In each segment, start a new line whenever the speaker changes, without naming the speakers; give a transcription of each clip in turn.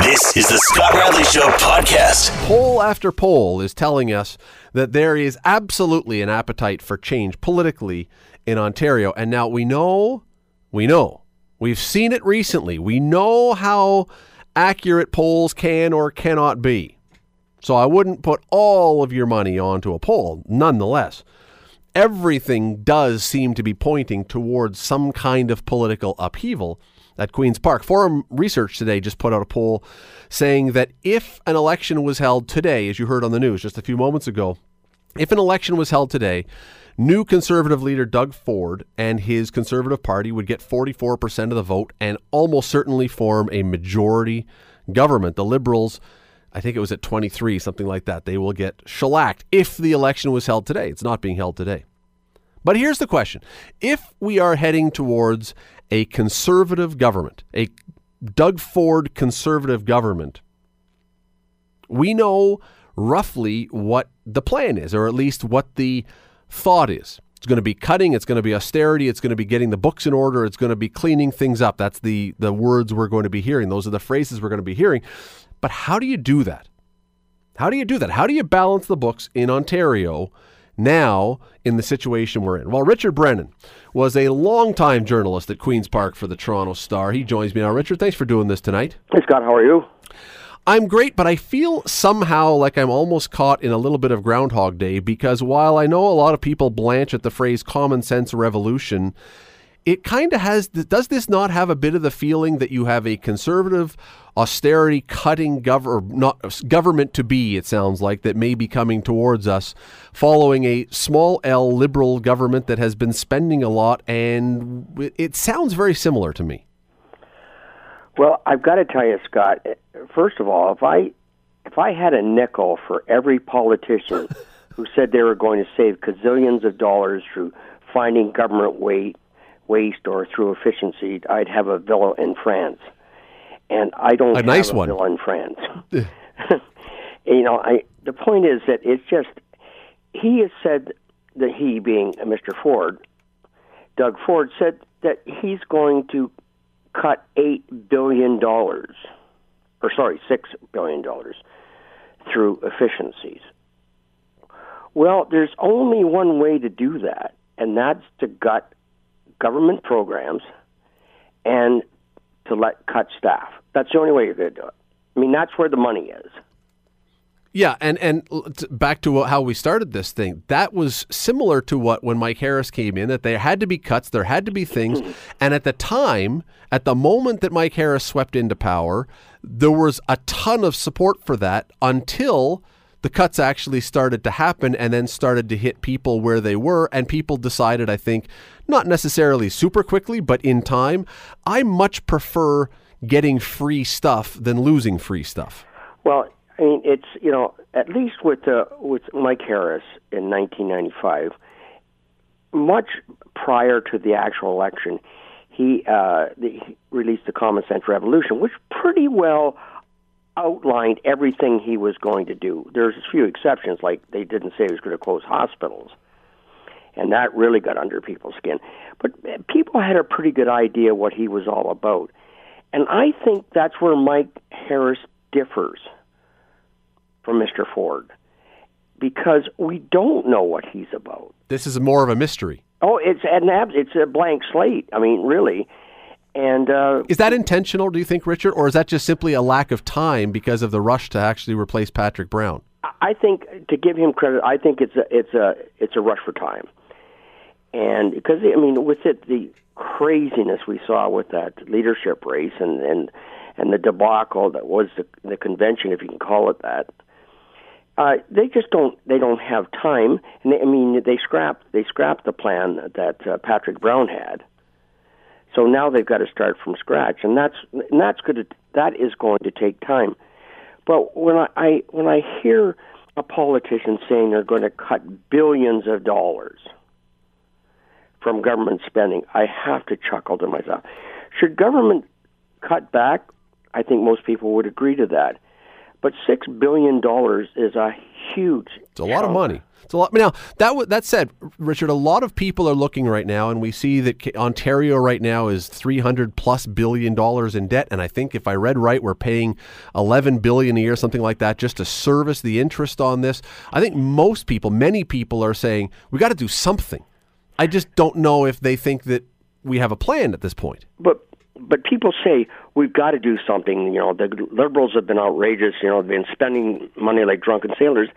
This is the Scott Radley Show podcast.
Poll after poll is telling us that there is absolutely an appetite for change politically in Ontario. And now we know, we know, we've seen it recently. We know how accurate polls can or cannot be. So I wouldn't put all of your money onto a poll, nonetheless. Everything does seem to be pointing towards some kind of political upheaval at Queen's Park. Forum Research today just put out a poll saying that if an election was held today, as you heard on the news just a few moments ago, if an election was held today, new conservative leader Doug Ford and his conservative party would get 44% of the vote and almost certainly form a majority government. The Liberals, I think it was at 23, something like that, they will get shellacked if the election was held today. It's not being held today. But here's the question if we are heading towards a conservative government, a Doug Ford conservative government, we know roughly what the plan is, or at least what the thought is. It's going to be cutting, it's going to be austerity, it's going to be getting the books in order, it's going to be cleaning things up. That's the, the words we're going to be hearing. Those are the phrases we're going to be hearing. But how do you do that? How do you do that? How do you balance the books in Ontario now in the situation we're in? Well, Richard Brennan was a longtime journalist at Queen's Park for the Toronto Star. He joins me now. Richard, thanks for doing this tonight.
Hey, Scott, how are you?
I'm great, but I feel somehow like I'm almost caught in a little bit of Groundhog Day because while I know a lot of people blanch at the phrase common sense revolution, it kind of has, does this not have a bit of the feeling that you have a conservative, austerity cutting gov- not, government to be, it sounds like, that may be coming towards us following a small L liberal government that has been spending a lot? And it sounds very similar to me.
Well, I've got to tell you, Scott. Eh, first of all, if I if I had a nickel for every politician who said they were going to save gazillions of dollars through finding government waste, waste or through efficiency, I'd have a villa in France. And I don't
a
have
nice
a
one.
villa in France. you know, I the point is that it's just he has said that he, being Mr. Ford, Doug Ford, said that he's going to cut eight billion dollars, or sorry, six billion dollars through efficiencies. Well, there's only one way to do that, and that's to gut government programs and to let cut staff. That's the only way you're going to do it. I mean, that's where the money is.
Yeah, and and back to how we started this thing, that was similar to what when Mike Harris came in that there had to be cuts, there had to be things, and at the time, at the moment that Mike Harris swept into power, there was a ton of support for that until the cuts actually started to happen and then started to hit people where they were and people decided I think not necessarily super quickly, but in time, I much prefer getting free stuff than losing free stuff.
Well, I mean, it's you know at least with uh, with Mike Harris in 1995, much prior to the actual election, he, uh, he released the Common Sense Revolution, which pretty well outlined everything he was going to do. There's a few exceptions, like they didn't say he was going to close hospitals, and that really got under people's skin. But eh, people had a pretty good idea what he was all about, and I think that's where Mike Harris differs from Mr. Ford because we don't know what he's about.
This is more of a mystery.
Oh, it's an ab- it's a blank slate. I mean, really. And uh,
is that intentional? Do you think, Richard, or is that just simply a lack of time because of the rush to actually replace Patrick Brown?
I think to give him credit, I think it's a it's a it's a rush for time, and because I mean, with it the craziness we saw with that leadership race and and and the debacle that was the, the convention, if you can call it that. Uh, they just don't. They don't have time, and they, I mean, they scrapped. They scrapped the plan that uh, Patrick Brown had. So now they've got to start from scratch, and that's and that's going to that is going to take time. But when I, I when I hear a politician saying they're going to cut billions of dollars from government spending, I have to chuckle to myself. Should government cut back? I think most people would agree to that. But six billion dollars is a huge.
It's a lot of money. It's a lot. Now that w- that said, Richard, a lot of people are looking right now, and we see that K- Ontario right now is three hundred plus billion dollars in debt, and I think if I read right, we're paying eleven billion a year, something like that, just to service the interest on this. I think most people, many people, are saying we got to do something. I just don't know if they think that we have a plan at this point.
But but people say we've got to do something. You know, the liberals have been outrageous. You know, they've been spending money like drunken sailors.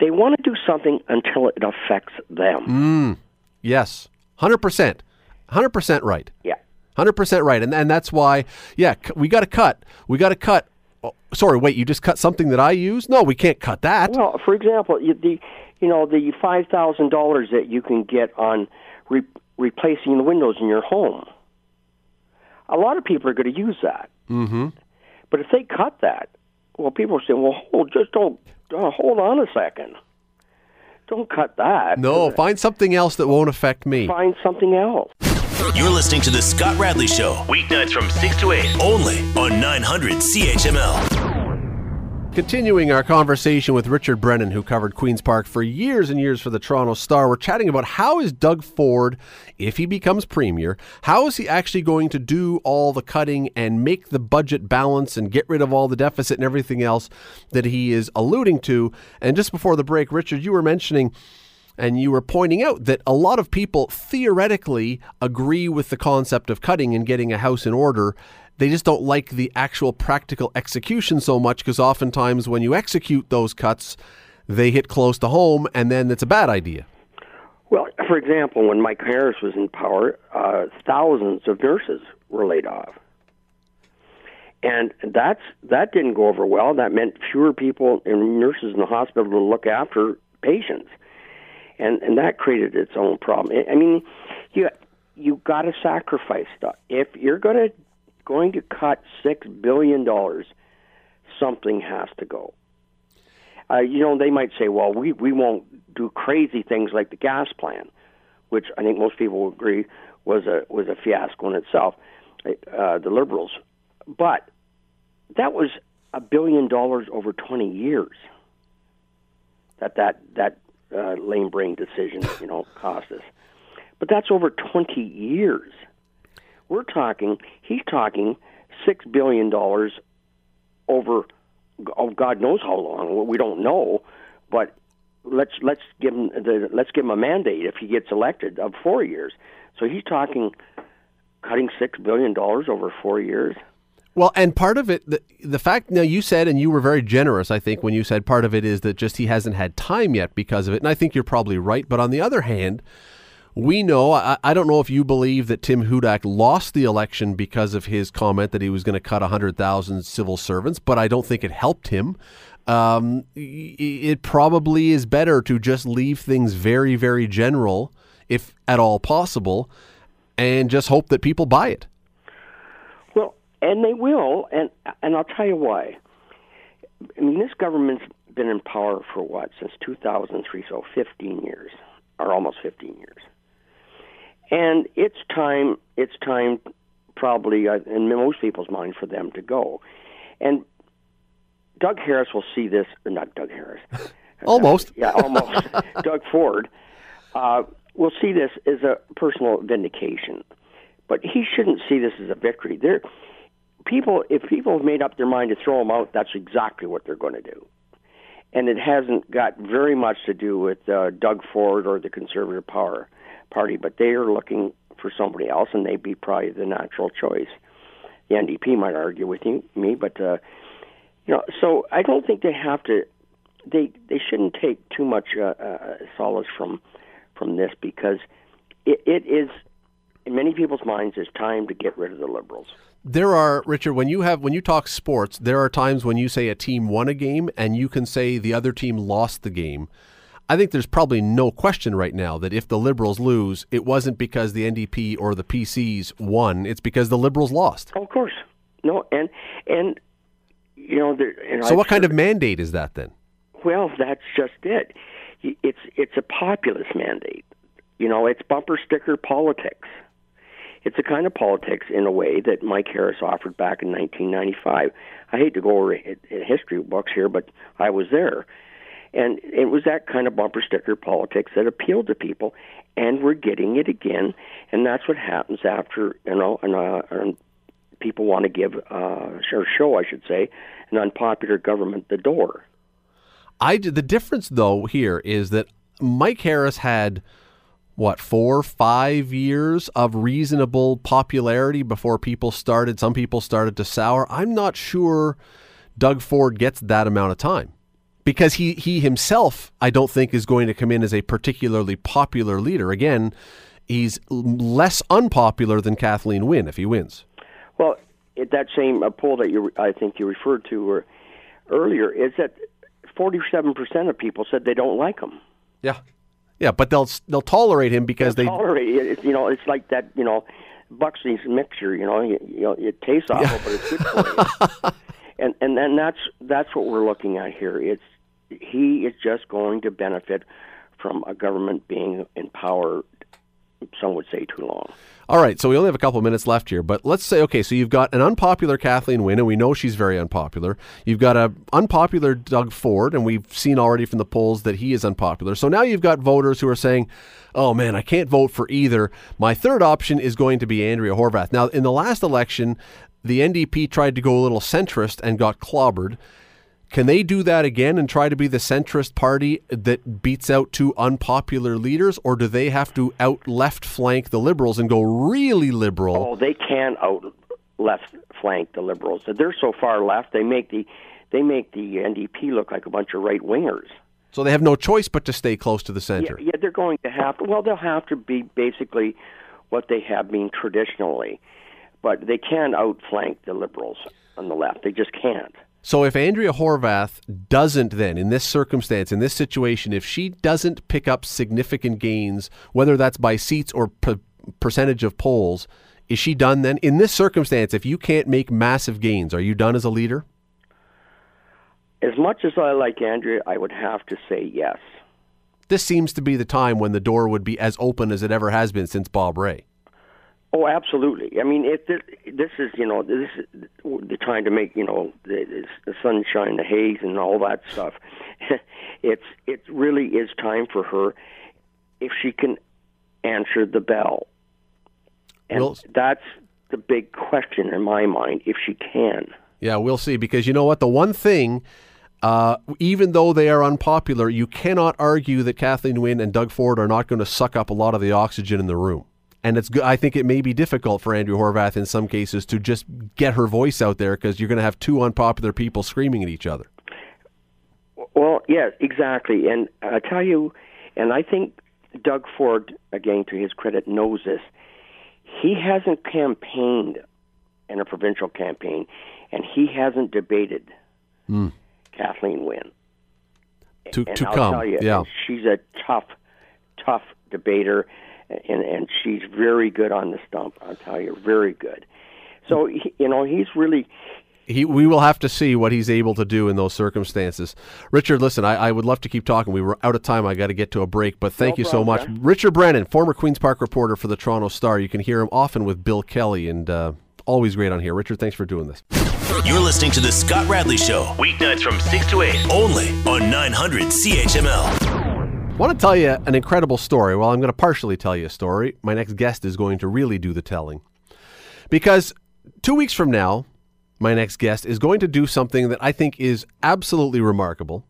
They want to do something until it affects them.
Mm, Yes, hundred percent, hundred percent right.
Yeah.
Hundred percent right, and and that's why, yeah, we got to cut. We got to cut. Oh, sorry, wait, you just cut something that I use? No, we can't cut that.
Well, for example, the you know the five thousand dollars that you can get on re- replacing the windows in your home. A lot of people are going to use that. Mm-hmm. But if they cut that, well, people are saying, "Well, hold, just don't uh, hold on a second. Don't cut that.
no, find something else that won't affect me.
find something else."
You're listening to The Scott Radley Show, weeknights from 6 to 8, only on 900 CHML.
Continuing our conversation with Richard Brennan, who covered Queen's Park for years and years for the Toronto Star, we're chatting about how is Doug Ford, if he becomes premier, how is he actually going to do all the cutting and make the budget balance and get rid of all the deficit and everything else that he is alluding to? And just before the break, Richard, you were mentioning and you were pointing out that a lot of people theoretically agree with the concept of cutting and getting a house in order. They just don't like the actual practical execution so much because oftentimes when you execute those cuts, they hit close to home and then it's a bad idea.
Well, for example, when Mike Harris was in power, uh, thousands of nurses were laid off, and that's that didn't go over well. That meant fewer people and nurses in the hospital to look after patients, and and that created its own problem. I mean, you you got to sacrifice stuff if you're going to going to cut six billion dollars. Something has to go. Uh, you know, they might say, well, we, we won't do crazy things like the gas plant, which I think most people will agree was a was a fiasco in itself. Uh, the liberals, but that was a billion dollars over twenty years. That that that uh, lame brain decision, you know, cost us. But that's over twenty years. We're talking. He's talking six billion dollars over oh God knows how long. We don't know, but let's let's give him the let's give him a mandate if he gets elected of four years. So he's talking cutting six billion dollars over four years.
Well, and part of it, the, the fact now you said, and you were very generous, I think, when you said part of it is that just he hasn't had time yet because of it. And I think you're probably right. But on the other hand, we know, I, I don't know if you believe that Tim Hudak lost the election because of his comment that he was going to cut 100,000 civil servants, but I don't think it helped him. Um, it probably is better to just leave things very, very general, if at all possible, and just hope that people buy it.
And they will, and and I'll tell you why. I mean, this government's been in power for what since 2003, so 15 years, or almost 15 years. And it's time. It's time, probably uh, in most people's mind, for them to go. And Doug Harris will see this, or not Doug Harris.
Almost.
yeah, almost. Doug Ford uh, will see this as a personal vindication, but he shouldn't see this as a victory. There, people, if people have made up their mind to throw him out, that's exactly what they're going to do. And it hasn't got very much to do with uh, Doug Ford or the Conservative Power Party, but they are looking for somebody else, and they'd be probably the natural choice. The NDP might argue with you, me, but uh, you know, so I don't think they have to. They they shouldn't take too much uh, uh, solace from from this because it, it is in many people's minds it's time to get rid of the liberals.
There are Richard when you have when you talk sports, there are times when you say a team won a game and you can say the other team lost the game. I think there's probably no question right now that if the liberals lose, it wasn't because the NDP or the PCs won, it's because the liberals lost.
Oh, of course, no, and and you know, there, and
So
I've
what kind of mandate is that then?
Well, that's just it. It's it's a populist mandate. You know, it's bumper sticker politics. It's the kind of politics, in a way, that Mike Harris offered back in 1995. I hate to go over history books here, but I was there. And it was that kind of bumper sticker politics that appealed to people, and we're getting it again. And that's what happens after, you know, and, uh, and people want to give, uh, or show, I should say, an unpopular government the door.
I the difference though here is that Mike Harris had what four five years of reasonable popularity before people started some people started to sour? I'm not sure doug ford gets that amount of time. Because he he himself i don't think is going to come in as a particularly popular leader. Again he's less unpopular than kathleen wynne if he wins.
Well that same uh, poll that you i think you referred to earlier is that 47% of people said they don't like him.
Yeah yeah, but they'll they'll tolerate him because
they'll
they
tolerate it. You know, it's like that. You know, Buckley's mixture. You know, you, you know, it tastes awful, yeah. but it's good for you. and and then that's that's what we're looking at here. It's he is just going to benefit from a government being in power. Some would say too long.
All right, so we only have a couple minutes left here, but let's say okay, so you've got an unpopular Kathleen Wynne, and we know she's very unpopular. You've got an unpopular Doug Ford, and we've seen already from the polls that he is unpopular. So now you've got voters who are saying, "Oh man, I can't vote for either. My third option is going to be Andrea Horwath. Now, in the last election, the NDP tried to go a little centrist and got clobbered. Can they do that again and try to be the centrist party that beats out two unpopular leaders, or do they have to out left flank the liberals and go really liberal?
Oh, they can out left flank the liberals. They're so far left, they make the they make the NDP look like a bunch of right wingers.
So they have no choice but to stay close to the center.
Yeah, yeah, they're going to have to. Well, they'll have to be basically what they have been traditionally, but they can outflank the liberals on the left. They just can't.
So if Andrea Horwath doesn't then, in this circumstance, in this situation, if she doesn't pick up significant gains, whether that's by seats or p- percentage of polls, is she done then? In this circumstance, if you can't make massive gains, are you done as a leader?
As much as I like Andrea, I would have to say yes.
This seems to be the time when the door would be as open as it ever has been since Bob Rae.
Oh, absolutely. I mean, if this, this is you know this is, they're trying to make you know the, the sunshine, the haze, and all that stuff. it's it really is time for her if she can answer the bell, and well, that's the big question in my mind. If she can,
yeah, we'll see. Because you know what, the one thing. Uh, even though they are unpopular, you cannot argue that Kathleen Wynne and Doug Ford are not going to suck up a lot of the oxygen in the room and it's good. I think it may be difficult for Andrew Horwath in some cases to just get her voice out there because you're going to have two unpopular people screaming at each other.
Well, yes, exactly. And I tell you, and I think Doug Ford, again to his credit, knows this. He hasn't campaigned in a provincial campaign, and he hasn't debated mm. Kathleen Wynne.
To,
and
to
I'll
come,
tell you,
yeah.
she's a tough, tough debater and and she's very good on the stump. I'll tell you, very good. So you know, he's really.
He, we will have to see what he's able to do in those circumstances. Richard, listen, I, I would love to keep talking. We were out of time. I got to get to a break, but thank
no
you
problem,
so much. Richard Brennan, former Queen's Park reporter for the Toronto Star. You can hear him often with Bill Kelly, and uh, always great on here. Richard, thanks for doing this.
You're listening to The Scott Radley Show, weeknights from 6 to 8, only on 900 CHML.
I want to tell you an incredible story. Well, I'm going to partially tell you a story. My next guest is going to really do the telling. Because two weeks from now, my next guest is going to do something that I think is absolutely remarkable.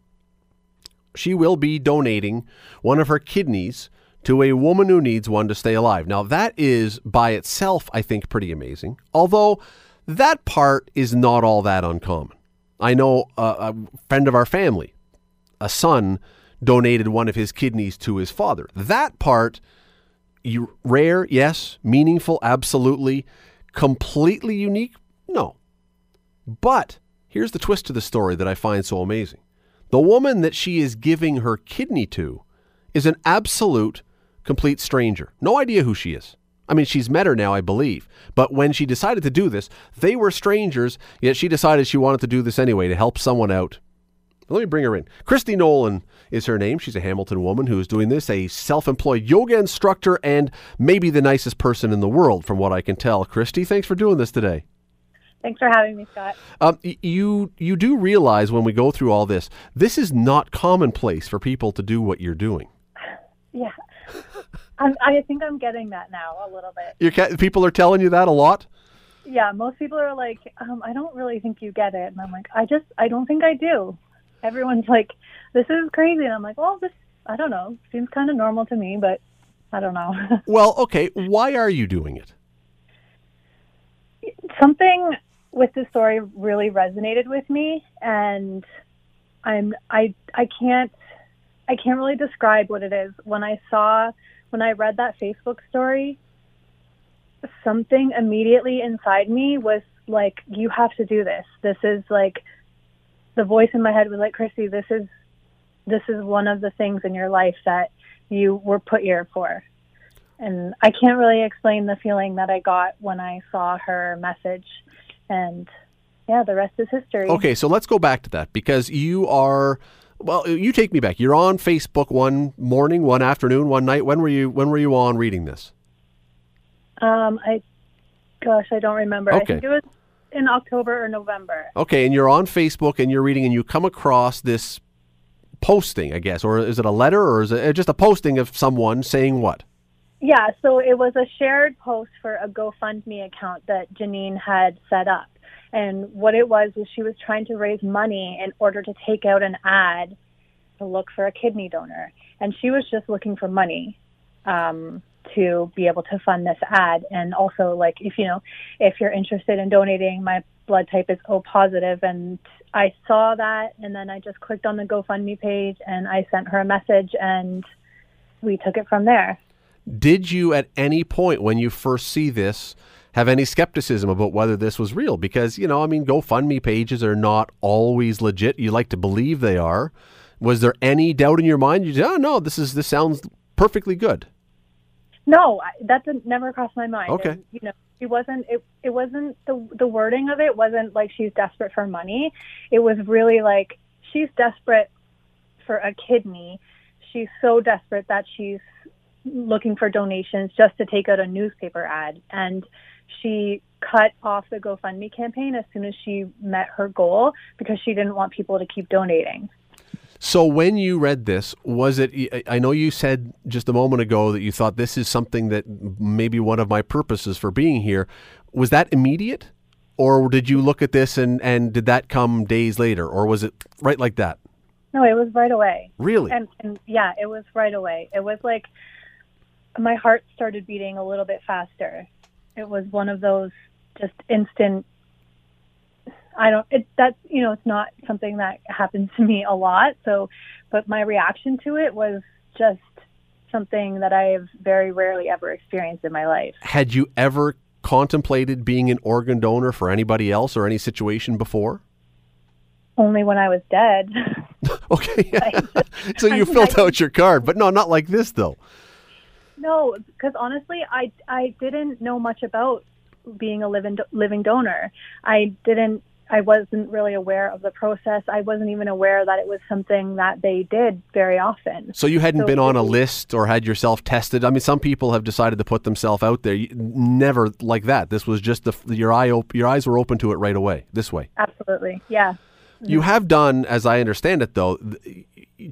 She will be donating one of her kidneys to a woman who needs one to stay alive. Now, that is by itself, I think, pretty amazing. Although that part is not all that uncommon. I know a, a friend of our family, a son donated one of his kidneys to his father. That part, you, rare, yes. Meaningful, absolutely. Completely unique, no. But here's the twist to the story that I find so amazing. The woman that she is giving her kidney to is an absolute, complete stranger. No idea who she is. I mean, she's met her now, I believe. But when she decided to do this, they were strangers, yet she decided she wanted to do this anyway to help someone out Let me bring her in. Christi Nolan is her name. She's a Hamilton woman who is doing this, a self employed yoga instructor, and maybe the nicest person in the world, from what I can tell. Christi, thanks for doing this today.
Thanks for having me, Scott.
Um, you you do realize when we go through all this, this is not commonplace for people to do what you're doing.
Yeah, I'm, I think I'm getting that now a little bit.
Your people are telling you that a lot.
Yeah, most people are like, um, I don't really think you get it, and I'm like, I just I don't think I do. Everyone's like, this is crazy, and I'm like, well, this I don't know, seems kind of normal to me, but I don't know.
well, okay, why are you doing it?
Something with the story really resonated with me and I'm I I can't I can't really describe what it is. When I saw when I read that Facebook story, something immediately inside me was like, You have to do this. This is like the voice in my head was like, Chrissy, this is this is one of the things in your life that you were put here for. And I can't really explain the feeling that I got when I saw her message and yeah, the rest is history.
Okay, so let's go back to that because you are well, you take me back. You're on Facebook one morning, one afternoon, one night. When were you when were you on reading this?
Um, I gosh, I don't remember. Okay. I think it was in October or November.
Okay, and you're on Facebook and you're reading and you come across this posting, I guess, or is it a letter or is it just a posting of someone saying what?
Yeah, so it was a shared post for a GoFundMe account that Janine had set up. And what it was was she was trying to raise money in order to take out an ad to look for a kidney donor. And she was just looking for money um, to be able to fund this ad. And also, like, if you know, if you're interested in donating, my blood type is O positive, and I saw that, and then I just clicked on the GoFundMe page and I sent her a message, and we took it from there.
Did you at any point when you first see this have any skepticism about whether this was real? Because, you know, I mean, GoFundMe pages are not always legit. You like to believe they are. Was there any doubt in your mind? You said, oh, no, this is this sounds perfectly good.
No, that didn't, never crossed my mind.
Okay. And,
you know, it wasn't it, it wasn't the the wording of it wasn't like she's desperate for money. It was really like she's desperate for a kidney. She's so desperate that she's looking for donations just to take out a newspaper ad. And she cut off the GoFundMe campaign as soon as she met her goal because she didn't want people to keep donating.
So when you read this, was it? I know you said just a moment ago that you thought this is something that maybe one of my purposes for being here. Was that immediate, or did you look at this and and did that come days later, or was it right like that?
No, it was right away.
Really?
And, and yeah, it was right away. It was like my heart started beating a little bit faster. It was one of those just instant. I don't. It that's you know it's not something that happens to me a lot. So, but my reaction to it was just something that I've very rarely ever experienced in my life.
Had you ever contemplated being an organ donor for anybody else or any situation before?
Only when I was dead.
okay. so you filled out your card, but no, not like this though.
No, because honestly, I I didn't know much about being a living living donor. I didn't. I wasn't really aware of the process. I wasn't even aware that it was something that they did very often.
So you hadn't so been on a list or had yourself tested. I mean, some people have decided to put themselves out there. Never like that. This was just the your eye op- your eyes were open to it right away. This way.
Absolutely, yeah.
You have done, as I understand it, though,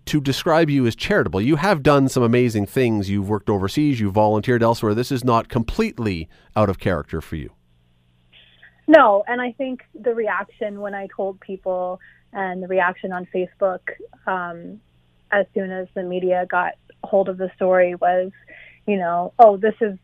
to describe you as charitable. You have done some amazing things. You've worked overseas, you've volunteered elsewhere. This is not completely out of character for you.
No, and I think the reaction when I told people and the reaction on Facebook um, as soon as the media got hold of the story was, you know, oh, this is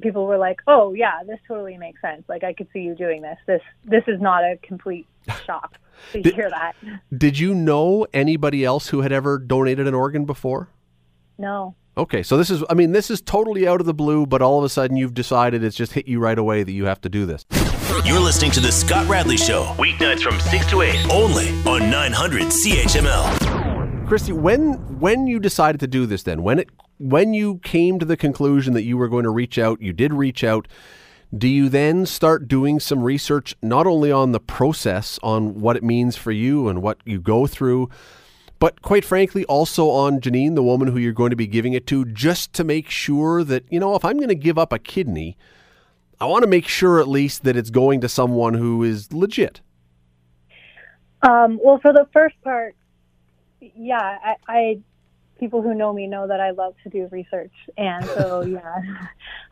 people were like, "Oh, yeah, this totally makes sense. Like I could see you doing this. This this is not a complete shock." to did, hear that.
Did you know anybody else who had ever donated an organ before?
No.
Okay, so this is, I mean, this is totally out of the blue, but all of a sudden you've decided it's just hit you right away that you have to do this.
You're listening to The Scott Radley Show, weeknights from 6 to 8, only on 900 CHML.
Christi, when when you decided to do this then, when it when you came to the conclusion that you were going to reach out, you did reach out, do you then start doing some research not only on the process, on what it means for you and what you go through, but quite frankly, also on Janine, the woman who you're going to be giving it to, just to make sure that, you know, if I'm going to give up a kidney, I want to make sure at least that it's going to someone who is legit.
Um, well, for the first part, yeah, I, I people who know me know that I love to do research. And so, yeah,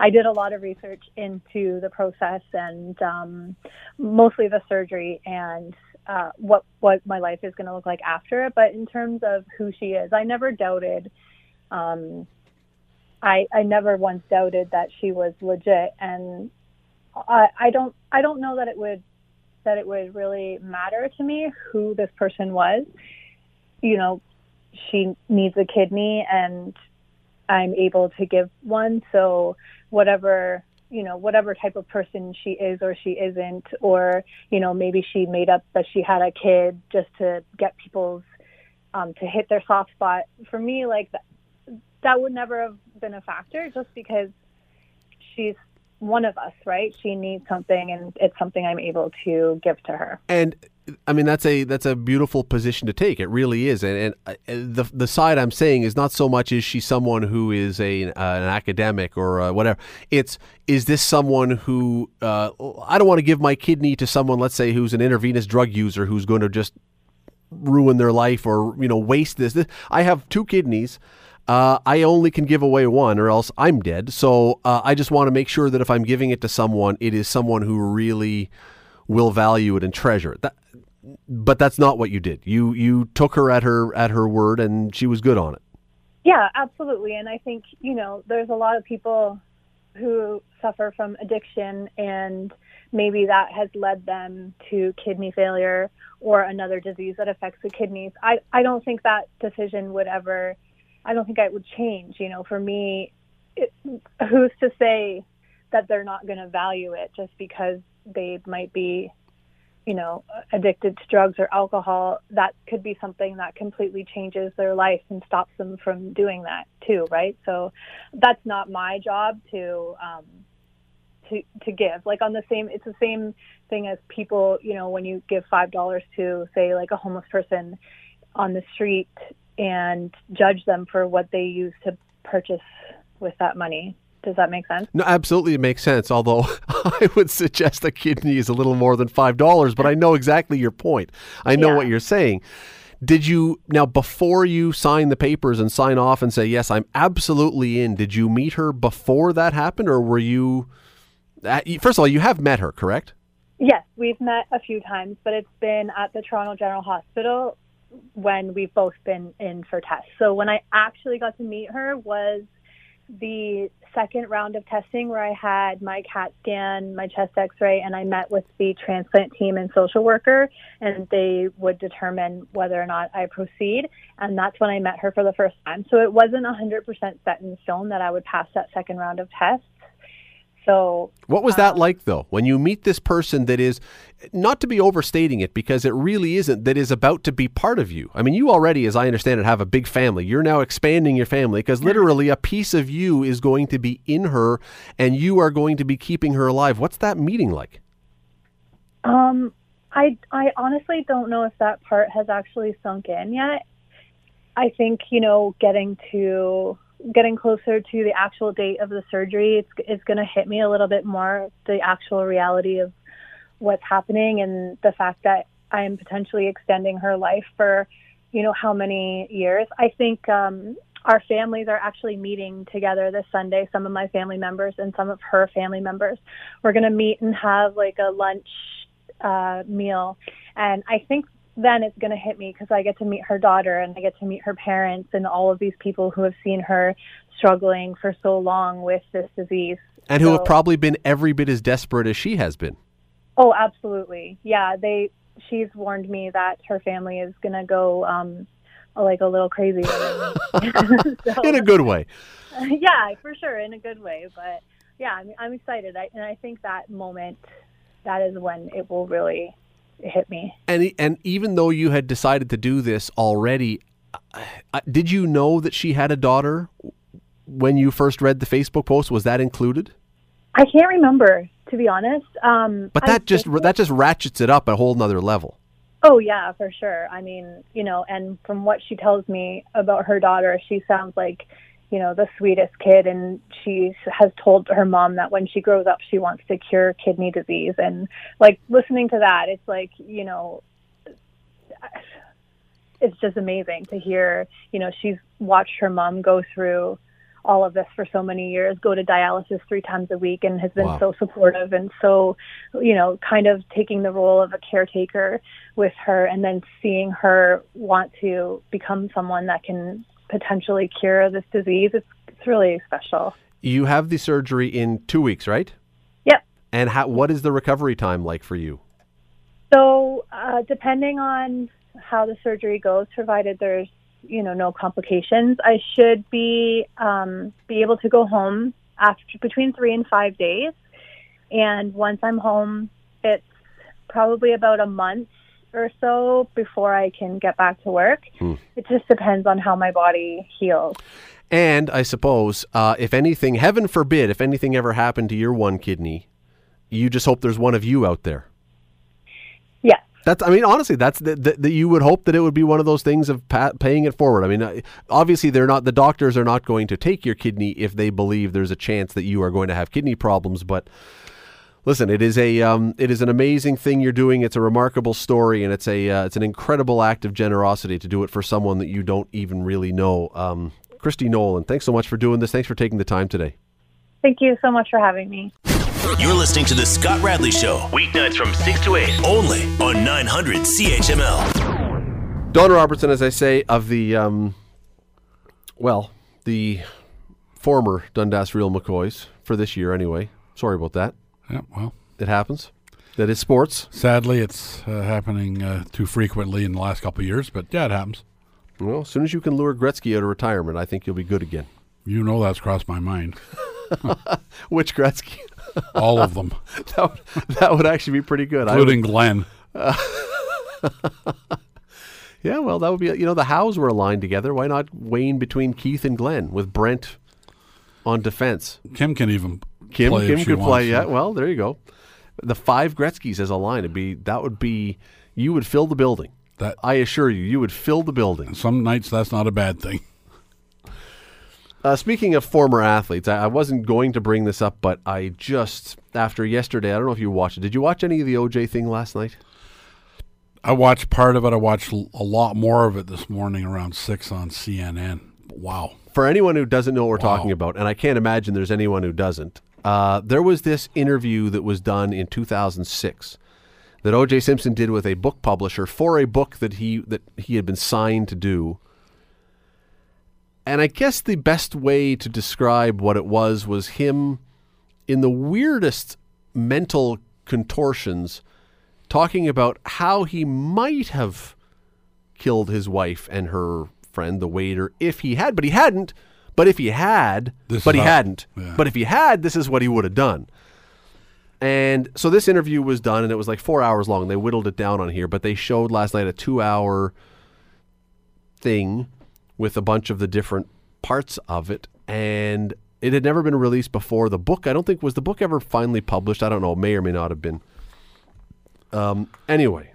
I did a lot of research into the process and um, mostly the surgery and uh, what what my life is going to look like after it. But in terms of who she is, I never doubted. Um, I I never once doubted that she was legit, and I I don't I don't know that it would that it would really matter to me who this person was. You know, she needs a kidney and I'm able to give one. So whatever, you know, whatever type of person she is or she isn't, or, you know, maybe she made up that she had a kid just to get people's, um, to hit their soft spot. For me, like that, that would never have been a factor just because she's one of us, right? She needs something and it's something I'm able to give to her.
And I mean that's a that's a beautiful position to take. It really is, and, and uh, the the side I'm saying is not so much is she someone who is a uh, an academic or uh, whatever. It's is this someone who uh, I don't want to give my kidney to someone, let's say, who's an intravenous drug user who's going to just ruin their life or you know waste this. this I have two kidneys. Uh, I only can give away one, or else I'm dead. So uh, I just want to make sure that if I'm giving it to someone, it is someone who really will value it and treasure it. That, but that's not what you did. You you took her at her at her word, and she was good on it.
Yeah, absolutely. And I think you know, there's a lot of people who suffer from addiction, and maybe that has led them to kidney failure or another disease that affects the kidneys. I I don't think that decision would ever. I don't think it would change. You know, for me, it, who's to say that they're not going to value it just because they might be you know, addicted to drugs or alcohol, that could be something that completely changes their life and stops them from doing that too, right? So that's not my job to um, to to give. Like on the same, it's the same thing as people, you know, when you give five dollars to say like a homeless person on the street and judge them for what they use to purchase with that money. Does that make sense?
No, absolutely, it makes sense. Although I would suggest a kidney is a little more than five dollars, but I know exactly your point. I know yeah. what you're saying. Did you now before you sign the papers and sign off and say yes, I'm absolutely in? Did you meet her before that happened, or were uh, you? First of all, you have met her, correct?
Yes, we've met a few times, but it's been at the Toronto General Hospital when we've both been in for tests. So when I actually got to meet her was the second round of testing where I had my CAT scan, my chest x ray, and I met with the transplant team and social worker, and they would determine whether or not I proceed. And that's when I met her for the first time. So it wasn't 100% set in stone that I would pass that second round of tests. So,
what was that um, like though? When you meet this person that is not to be overstating it because it really isn't that is about to be part of you. I mean, you already as I understand it have a big family. You're now expanding your family because literally a piece of you is going to be in her and you are going to be keeping her alive. What's that meeting like?
Um I I honestly don't know if that part has actually sunk in yet. I think, you know, getting to getting closer to the actual date of the surgery, it's it's going to hit me a little bit more the actual reality of what's happening and the fact that I am potentially extending her life for, you know, how many years. I think um, our families are actually meeting together this Sunday. Some of my family members and some of her family members. We're going to meet and have like a lunch uh, meal, and I think then it's going to hit me because I get to meet her daughter and I get to meet her parents and all of these people who have seen her struggling for so long with this disease.
And who have probably been every bit as desperate as she has been.
Oh, absolutely. Yeah, they she's warned me that her family is going to go um like a little crazy so,
in a good way.
Yeah, for sure, in a good way, but yeah, I'm, I'm excited. I, and I think that moment that is when it will really hit me.
And and even though you had decided to do this already, uh, did you know that she had a daughter when you first read the Facebook post? Was that included?
I can't remember to be honest. Um,
But that just
think-
that just ratchets it up a whole nother level.
Oh yeah, for sure. I mean, you know, and from what she tells me about her daughter, she sounds like, you know, the sweetest kid and she has told her mom that when she grows up she wants to cure kidney disease and like listening to that, it's like, you know, it's just amazing to hear, you know, she's watched her mom go through all of this for so many years, go to dialysis three times a week, and has been
Wow.
so supportive and so, you know, kind of taking the role of a caretaker with her, and then seeing her want to become someone that can potentially cure this disease. It's it's really special.
You have the surgery in two weeks, right?
Yep.
And how, what is the recovery time like for you?
So, uh, depending on how the surgery goes, provided there's you know no complications, I should be um, be able to go home after between three and five days. And once I'm home, it's probably about a month or so before I can get back to work. It just depends on how my body heals.
And I suppose, uh, if anything, heaven forbid, if anything ever happened to your one kidney, you just hope there's one of you out there. That's, I mean, honestly, that's that that you would hope that it would be one of those things of pa- paying it forward. I mean, uh, obviously, they're not, the doctors are not going to take your kidney if they believe there's a chance that you are going to have kidney problems. But listen, it is a, um, it is an amazing thing you're doing. It's a remarkable story, and it's a, uh, it's an incredible act of generosity to do it for someone that you don't even really know. Um, Christi Nolan, thanks so much for doing this. Thanks for taking the time today.
Thank you so much for having me.
You're listening to The Scott Radley Show, weeknights from 6 to 8, only on 900 CHML.
Don Robertson, as I say, of the um, well, the former Dundas Real McCoys for this year, anyway. Sorry about that.
Yeah, well,
It happens. That is sports.
sadly, it's uh, happening uh, too frequently in the last couple of years, but yeah, it happens.
Well, as soon as you can lure Gretzky out of retirement, I think you'll be good again.
You know that's crossed my mind.
Which Gretzky?
All of them,
that, would, that would actually be pretty good. I would-
including Glen.
yeah, well, that would be. You know, the Howes were aligned together. Why not Wayne between Keith and Glen with Brent on defense?
Kim can even
Kim,
play
Kim could play. Yeah, well, there you go. The five Gretzky's as a line, it'd be that would be you would fill the building.
That
I assure you, you would fill the building.
some nights that's not a bad thing.
Uh, speaking of former athletes, I, I wasn't going to bring this up, but I just after yesterday, I don't know if you watched it. Did you watch any of the OJ thing last night?
I watched part of it. I watched a lot more of it this morning around six on CNN. Wow.
For anyone who doesn't know what we're
Wow.
talking about, and I can't imagine there's anyone who doesn't, uh, there was this interview that was done in 2006 that O.J. Simpson did with a book publisher for a book that he that he had been signed to do. And I guess the best way to describe what it was was him in the weirdest mental contortions talking about how he might have killed his wife and her friend, the waiter, if he had, but he hadn't. But if he had,
This
but he
how-
hadn't.
yeah.
But if he had, this is what he would have done. And so this interview was done, and it was like four hours long. They whittled it down on here, but they showed last night a two-hour thing with a bunch of the different parts of it, and it had never been released before. The book, I don't think, was the book ever finally published. I don't know, may or may not have been. Um, anyway,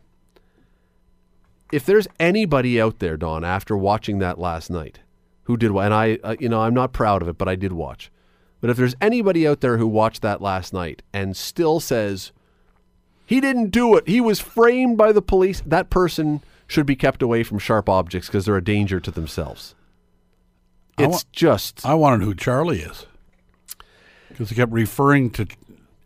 if there's anybody out there, Don, after watching that last night, who did, wa- and I, uh, you know, I'm not proud of it, but I did watch. But if there's anybody out there who watched that last night and still says he didn't do it, he was framed by the police, that person should be kept away from sharp objects because they're a danger to themselves.
I
It's
wa-
just
I wanted who Charlie is because he kept referring to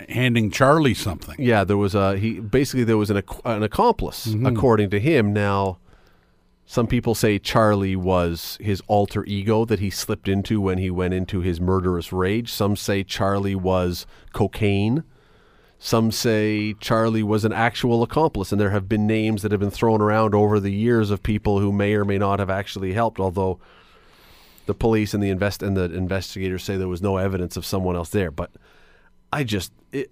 handing Charlie something.
Yeah, there was a he basically there was an an accomplice mm-hmm. according to him. Now, some people say Charlie was his alter ego that he slipped into when he went into his murderous rage. Some say Charlie was cocaine. Some say Charlie was an actual accomplice, and there have been names that have been thrown around over the years of people who may or may not have actually helped. Although the police and the invest and the investigators say there was no evidence of someone else there, but I just it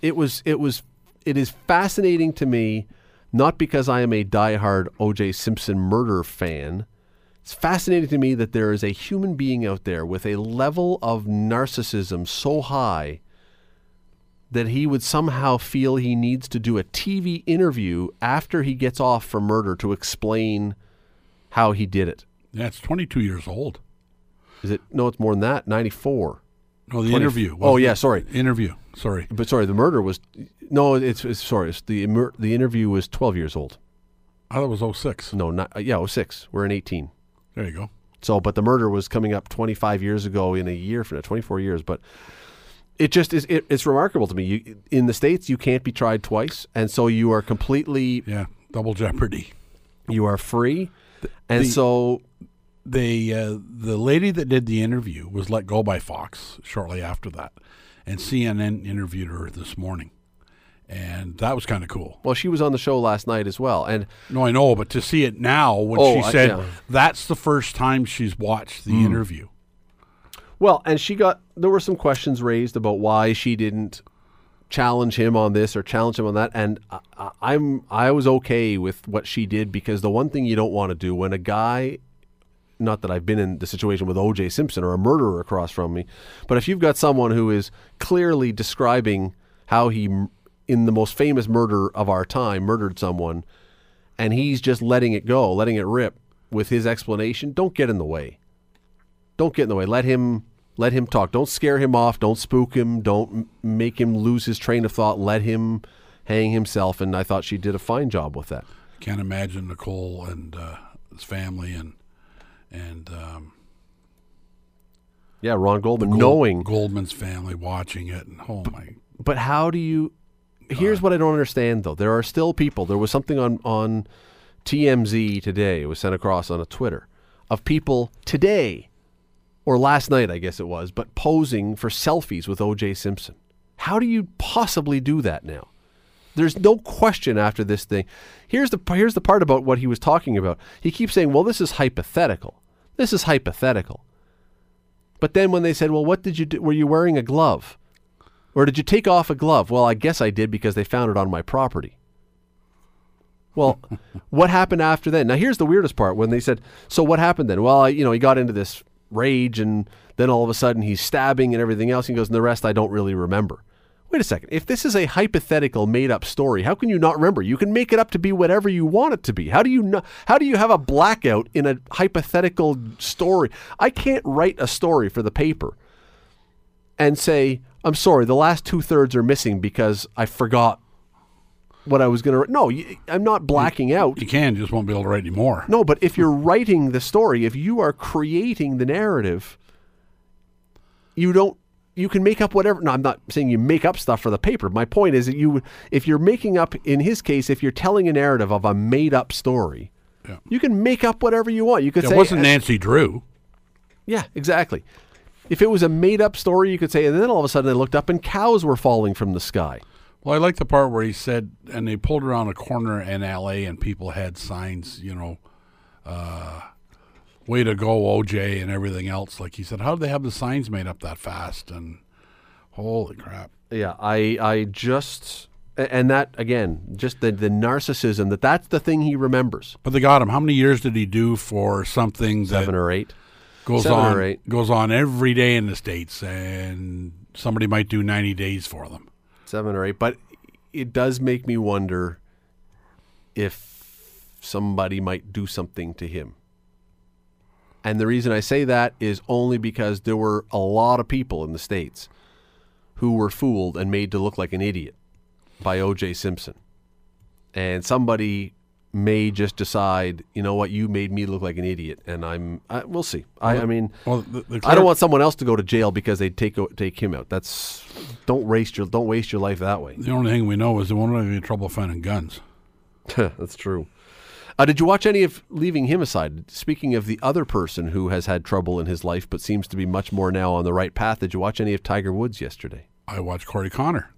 it was it was it is fascinating to me not because I am a diehard O.J. Simpson murder fan. It's fascinating to me that there is a human being out there with a level of narcissism so high that he would somehow feel he needs to do a TV interview after he gets off for murder to explain how he did it.
Yeah, it's 22 years old.
Is it? No, it's more than that. 94.
No, the
20
interview.
Oh, yeah, sorry.
Interview. Sorry.
But sorry, the murder was no. It's, it's sorry. It's the the interview was 12 years old.
I thought it was 06.
No, not uh, yeah, 06. We're in 18.
There you go.
So, but the murder was coming up 25 years ago in a year from now, 24 years. But it just is. It, it's remarkable to me. You, in the states, you can't be tried twice, and so you are completely
Yeah, double jeopardy.
you are free, and
the-
so
They uh, the lady that did the interview was let go by Fox shortly after that, and CNN interviewed her this morning, and that was kind of cool.
well, she was on the show last night as well, and
No, I know, but to see it now when
Oh,
she
I-
said
yeah.
that's the first time she's watched the
Hmm.
interview.
Well, and she got there were some questions raised about why she didn't challenge him on this or challenge him on that, and I, I'm I was okay with what she did because the one thing you don't want to do when a guy, not that I've been in the situation with O.J. Simpson or a murderer across from me, but if you've got someone who is clearly describing how he, in the most famous murder of our time, murdered someone, and he's just letting it go, letting it rip with his explanation, don't get in the way don't get in the way. Let him let him talk. Don't scare him off. Don't spook him. Don't make him lose his train of thought. Let him hang himself. And I thought she did a fine job with that.
Can't imagine Nicole and uh, his family and and um,
Yeah, Ron Goldman,
Gold-
knowing.
Goldman's family watching it. And oh my,
But how do you? Here's what I don't understand though. There are still people. There was something on on TMZ today. It was sent across on a Twitter of people today or last night, I guess it was, but posing for selfies with O.J. Simpson. How do you possibly do that now? There's no question after this thing. Here's the here's the part about what he was talking about. He keeps saying, "Well, this is hypothetical. This is hypothetical." But then when they said, "Well, what did you do? Were you wearing a glove?" Or did you take off a glove? Well, I guess I did because they found it on my property. Well, what happened after that? Now, here's the weirdest part when they said, So what happened then? Well, I, you know, he got into this rage and then all of a sudden he's stabbing and everything else. He goes, And the rest I don't really remember. Wait a second. If this is a hypothetical made up story, how can you not remember? You can make it up to be whatever you want it to be. How do you not, how do you have a blackout in a hypothetical story? I can't write a story for the paper and say, I'm sorry, the last two thirds are missing because I forgot what I was going to. No, I'm not blacking out.
you can just won't be able to write anymore.
No, but if you're writing the story, if you are creating the narrative, you don't. You can make up whatever. No, I'm not saying you make up stuff for the paper. My point is that you, if you're making up, in his case, if you're telling a narrative of a made-up story,
Yeah.
you can make up whatever you want. You could say
It
say,
wasn't uh, Nancy Drew.
yeah, exactly. If it was a made-up story, you could say, and then all of a sudden they looked up and cows were falling from the sky.
Well, I like the part where he said, and they pulled around a corner in L.A. and people had signs, you know, uh, "Way to go, OJ" and everything else. Like he said, how did they have the signs made up that fast? And holy crap!
Yeah, I I just and that again, just the the narcissism that that's the thing he remembers.
But they got him. How many years did he do for something that
Seven or eight.
goes
seven
on
or eight.
goes on every day in the states, and somebody might do ninety days for them?
Seven or eight. But it does make me wonder if somebody might do something to him. And the reason I say that is only because there were a lot of people in the States who were fooled and made to look like an idiot by O.J. Simpson. And somebody may just decide, you know what, you made me look like an idiot, and I'm. I, we'll see. I, I mean,
Well, the, the
I don't want someone else to go to jail because they take take him out. That's don't waste your don't waste your life that way.
The only thing we know is they won't have any trouble finding guns.
That's true. Uh, did you watch any of leaving him aside? Speaking of the other person who has had trouble in his life but seems to be much more now on the right path, did you watch any of Tiger Woods yesterday?
I watched Corey Connor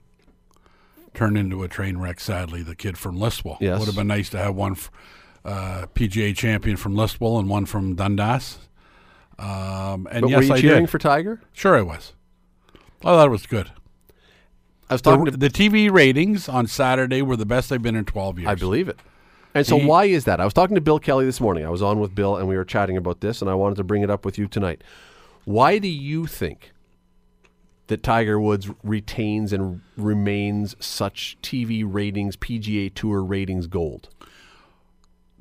turn into a train wreck. Sadly, the kid from Listowel.
Yes.
would have been nice to have one uh, PGA champion from Listowel and one from Dundas. Um, and
But
yes,
were you
I
cheering
did.
for Tiger?
Sure, I was. I thought it was good.
I was talking
The,
to.
the TV ratings on Saturday were the best they've been in 12 years.
I believe it. And so,
He-
why is that? I was talking to Bill Kelly this morning. I was on with Bill, and we were chatting about this, and I wanted to bring it up with you tonight. Why do you think that Tiger Woods retains and remains such TV ratings, PGA Tour ratings gold?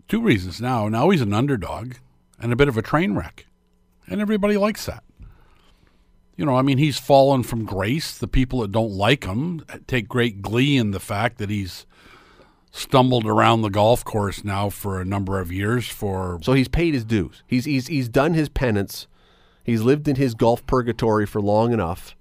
Two reasons now. Now he's an underdog and a bit of a train wreck, and everybody likes that. You know, I mean, he's fallen from grace. The people that don't like him take great glee in the fact that he's stumbled around the golf course now for a number of years for
So he's paid his dues. He's he's he's done his penance. He's lived in his golf purgatory for long enough.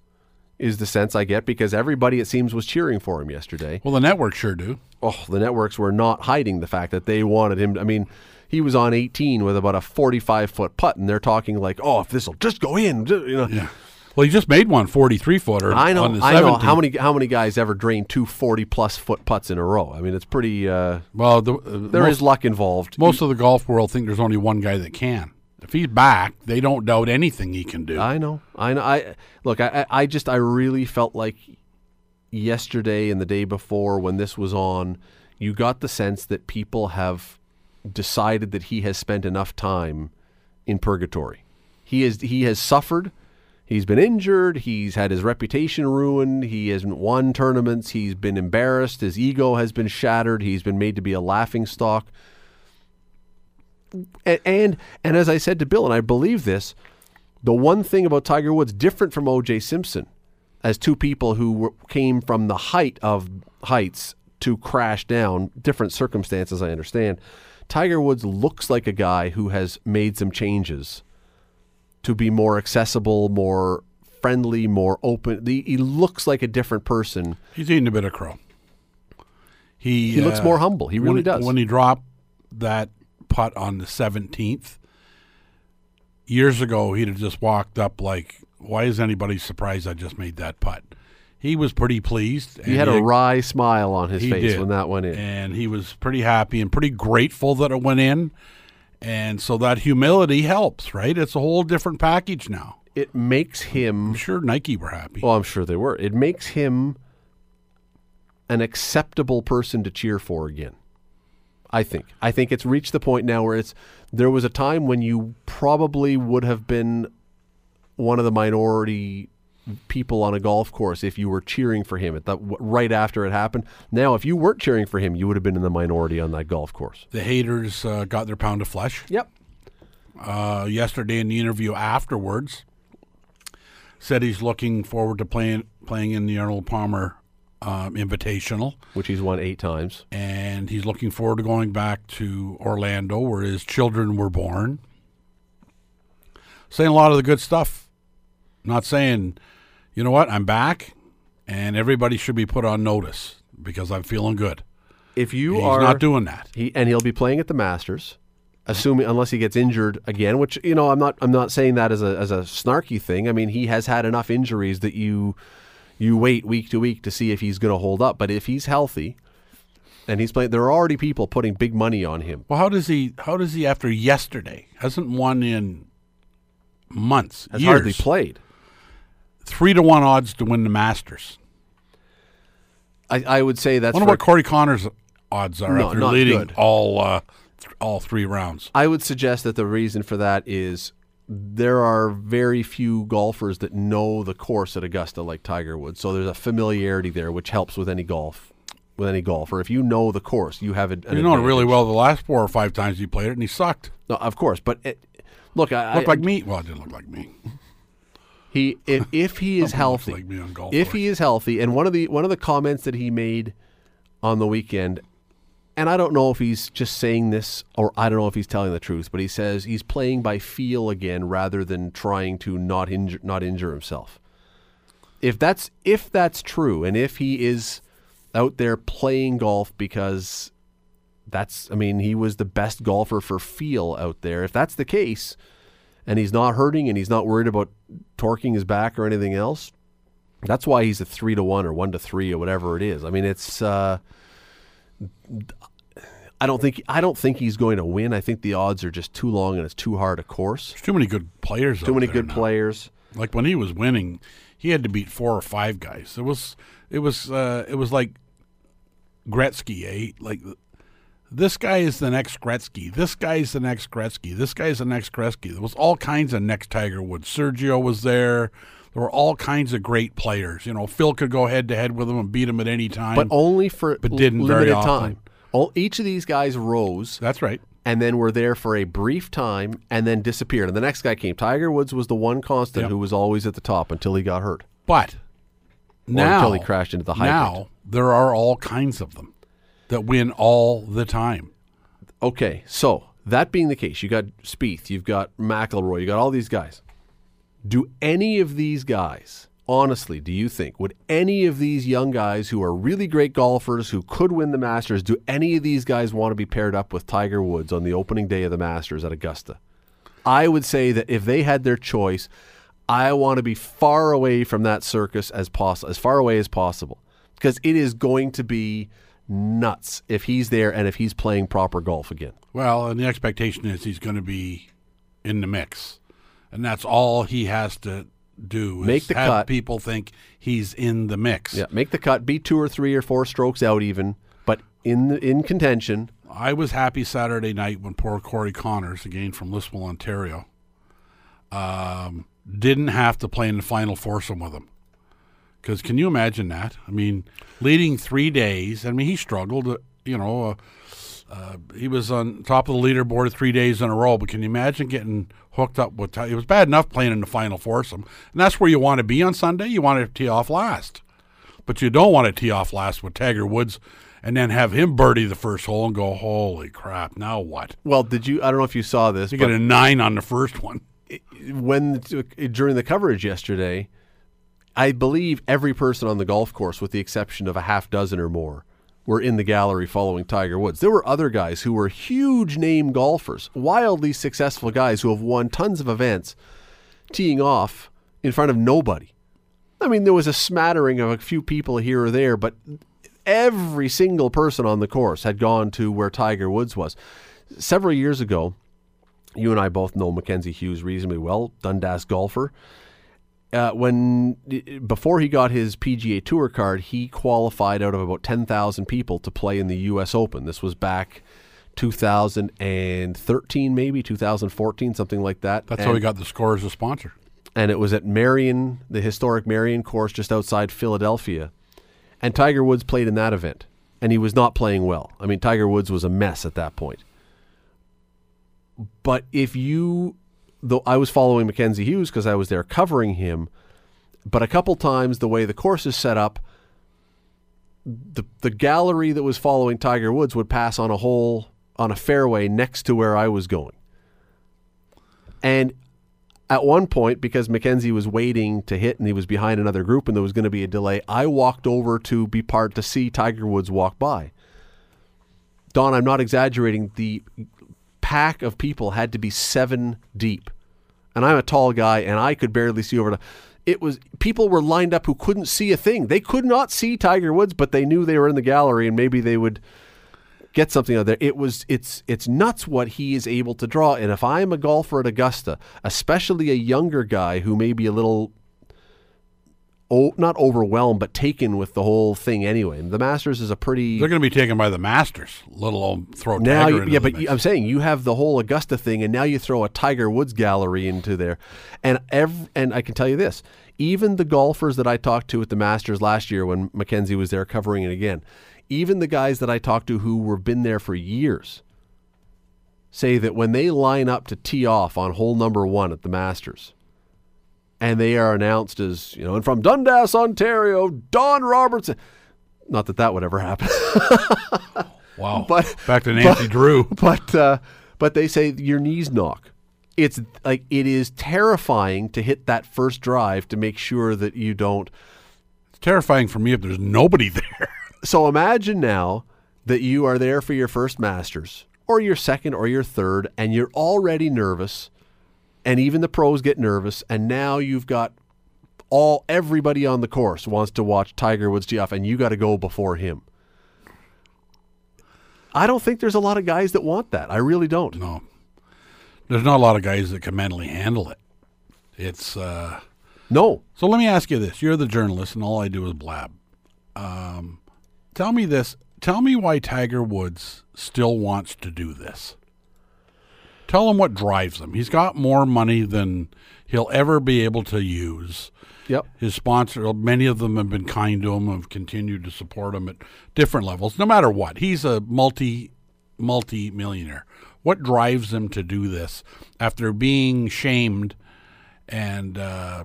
Is the sense I get because everybody it seems was cheering for him yesterday.
well the network sure do
Oh, the networks were not hiding the fact that they wanted him. I mean, he was on 18 with about a 45 foot putt, and they're talking like, "Oh, if this will just go in," you know.
yeah well he just made one 43 footer
I know,
on the
I know. How many how many guys ever drain two 40 plus foot putts in a row? I mean, it's pretty. Uh,
well the, uh,
there is
most,
luck involved.
most of the golf world think there's only one guy that can if he's back they don't doubt anything he can do
I know. I know. I look. I, I just. I really felt like yesterday and the day before when this was on, you got the sense that people have decided that he has spent enough time in purgatory. He is. He has suffered. He's been injured. He's had his reputation ruined. He hasn't won tournaments. He's been embarrassed. His ego has been shattered. He's been made to be a laughing stock. And, and as I said to Bill, and I believe this, the one thing about Tiger Woods different from O.J. Simpson, as two people who were, came from the height of heights to crash down, different circumstances. I understand. Tiger Woods looks like a guy who has made some changes to be more accessible, more friendly, more open. He, he looks like a different person.
he's eating a bit of crow he
He looks
uh,
more humble. He really
when,
does.
when he dropped that putt on the 17th years ago he'd have just walked up like why is anybody surprised i just made that putt he was pretty pleased
he had a wry smile on his face
did.
when that went in.
and he was pretty happy and pretty grateful that it went in and so that humility helps right it's a whole different package now
It makes him
i'm sure nike were happy
Well, I'm sure they were. It makes him an acceptable person to cheer for again. I think. I think it's reached the point now where it's there was a time when you probably would have been one of the minority people on a golf course if you were cheering for him at the right after it happened. Now, if you weren't cheering for him, you would have been in the minority on that golf course.
the haters uh, got their pound of flesh
Yep.
uh, yesterday in the interview afterwards said he's looking forward to playing playing in the Arnold Palmer um, Invitational,
Which he's won eight times.
and he's looking forward to going back to Orlando where his children were born. Saying a lot of the good stuff. Not saying, you know what, I'm back, and everybody should be put on notice because I'm feeling good.
If you
He's
are
not doing that.
He and he'll be playing at the Masters, assuming unless he gets injured again. Which you know, I'm not. I'm not saying that as a as a snarky thing. I mean, he has had enough injuries that you you wait week to week to see if he's going to hold up. But if he's healthy, and he's playing, there are already people putting big money on him.
Well, how does he? How does he after yesterday hasn't won in months,
Has
years?
hardly played.
Three to one odds to win the Masters.
I, I would say that's.
wonder
for-
what Corey Conners' odds are
No,
after leading
good.
all uh, th- all three rounds.
I would suggest that the reason for that is there are very few golfers that know the course at Augusta like Tiger Woods. So there's a familiarity there which helps with any golf with any golfer. If you know the course, you have it.
You know it really well. The last four or five times he played it, and he sucked.
No, of course, but it, look, I,
Looked
I,
like me. Well, it didn't look like me.
he if, if he is healthy,
like me on golf
if
course.
he is healthy, and one of the one of the comments that he made on the weekend, and I don't know if he's just saying this or I don't know if he's telling the truth, but he says he's playing by feel again rather than trying to not injure not injure himself. If that's if that's true, and if he is out there playing golf because that's I mean he was the best golfer for feel out there. If that's the case, and he's not hurting and he's not worried about torquing his back or anything else, that's why he's a three to one or one to three or whatever it is. I mean, it's. Uh, I don't think I don't think he's going to win. I think the odds are just too long and it's too hard a course.
There's too many good players.
Too many good
now.
players.
Like when he was winning, he had to beat four or five guys. It was it was uh, it was like Gretzky, eh? Like this guy is the next Gretzky. This guy is the next Gretzky. This guy is the next Gretzky. There was all kinds of next Tiger Woods. Sergio was there. There were all kinds of great players. You know, Phil could go head to head with him and beat him at any time.
but only for
But didn't very
limited
often.
time. All, each of these guys rose
That's right.
and then were there for a brief time and then disappeared. And the next guy came. Tiger Woods was the one constant
Yep.
who was always at the top until he got hurt.
But now,
until he crashed into the hydrant.
Now there are all kinds of them that win all the time.
Okay, so that being the case, you got Spieth, you've got McIlroy, you got all these guys. Do any of these guys, honestly, do you think, would any of these young guys who are really great golfers who could win the Masters, do any of these guys want to be paired up with Tiger Woods on the opening day of the Masters at Augusta? I would say that if they had their choice, I want to be far away from that circus as possible, as far away as possible, because it is going to be nuts if he's there and if he's playing proper golf again.
Well, and the expectation is he's going to be in the mix, and that's all he has to do. is
Make the
have
cut.
People think he's in the mix.
Yeah, make the cut, be two or three or four strokes out even, but in the, in contention.
I was happy Saturday night when poor Corey Conners, again from Listowel, Ontario, um, didn't have to play in the final foursome with him. Because can you imagine that? I mean, leading three days. I mean, he struggled. uh, You know, uh, uh, he was on top of the leaderboard three days in a row. But can you imagine getting hooked up with? It was bad enough playing in the final foursome, and that's where you want to be on Sunday. You want to tee off last, but you don't want to tee off last with Tiger Woods, and then have him birdie the first hole and go, "Holy crap! Now what?"
Well, did you? I don't know if you saw this,
You
but
get a nine on the first one.
when during the coverage yesterday, I believe every person on the golf course, with the exception of a half dozen or more, were in the gallery following Tiger Woods. There were other guys who were huge name golfers, wildly successful guys who have won tons of events, teeing off in front of nobody. I mean, there was a smattering of a few people here or there, but every single person on the course had gone to where Tiger Woods was. Several years ago, you and I both know Mackenzie Hughes reasonably well, Dundas golfer. Uh, when before he got his PGA Tour card, he qualified out of about ten thousand people to play in the U.S. Open. This was back 2013, maybe 2014, something like that.
That's
and,
how he got the score as a sponsor.
and it was at Merion, the historic Merion course just outside Philadelphia. And Tiger Woods played in that event, and he was not playing well. I mean, Tiger Woods was a mess at that point. But if you, though I was following Mackenzie Hughes because I was there covering him, but a couple times the way the course is set up, the the gallery that was following Tiger Woods would pass on a hole on a fairway next to where I was going. And at one point, because Mackenzie was waiting to hit and he was behind another group and there was going to be a delay, I walked over to be part to see Tiger Woods walk by. Don, I'm not exaggerating. The pack of people had to be seven deep. And I'm a tall guy and I could barely see over the. It was people were lined up who couldn't see a thing. They could not see Tiger Woods, but they knew they were in the gallery and maybe they would get something out there. It was it's it's nuts what he is able to draw. And if I'm a golfer at Augusta, especially a younger guy who may be a little oh not overwhelmed but taken with the whole thing anyway. The Masters is a pretty
They're going to be taken by the Masters, let alone throw
now
Tiger
you,
into
yeah, but you, I'm saying you have the whole Augusta thing, and now you throw a Tiger Woods gallery into there, and ev- and I can tell you this: even the golfers that I talked to at the Masters last year when Mackenzie was there covering it again, even the guys that I talked to who were been there for years, say that when they line up to tee off on hole number one at the Masters, and they are announced as you know, and from Dundas, Ontario, Don Robertson. Not that that would ever happen.
wow.
but-
Back to Nancy Drew.
but uh, but they say your knees knock. It's like it is terrifying to hit that first drive to make sure that you don't.
It's terrifying for me if there's nobody there.
So imagine now that you are there for your first Masters or your second or your third, and you're already nervous, and even the pros get nervous, and now you've got all everybody on the course wants to watch Tiger Woods tee off, and you got to go before him. I don't think there's a lot of guys that want that. I really don't.
No. There's not a lot of guys that can mentally handle it. It's uh
No,
so let me ask you this. You're the journalist and all I do is blab. Um tell me this. Tell me why Tiger Woods still wants to do this. Tell him what drives him. He's got more money than he'll ever be able to use.
Yep.
His sponsor, many of them have been kind to him, have continued to support him at different levels, no matter what. He's a multi multi millionaire. What drives him to do this after being shamed and uh,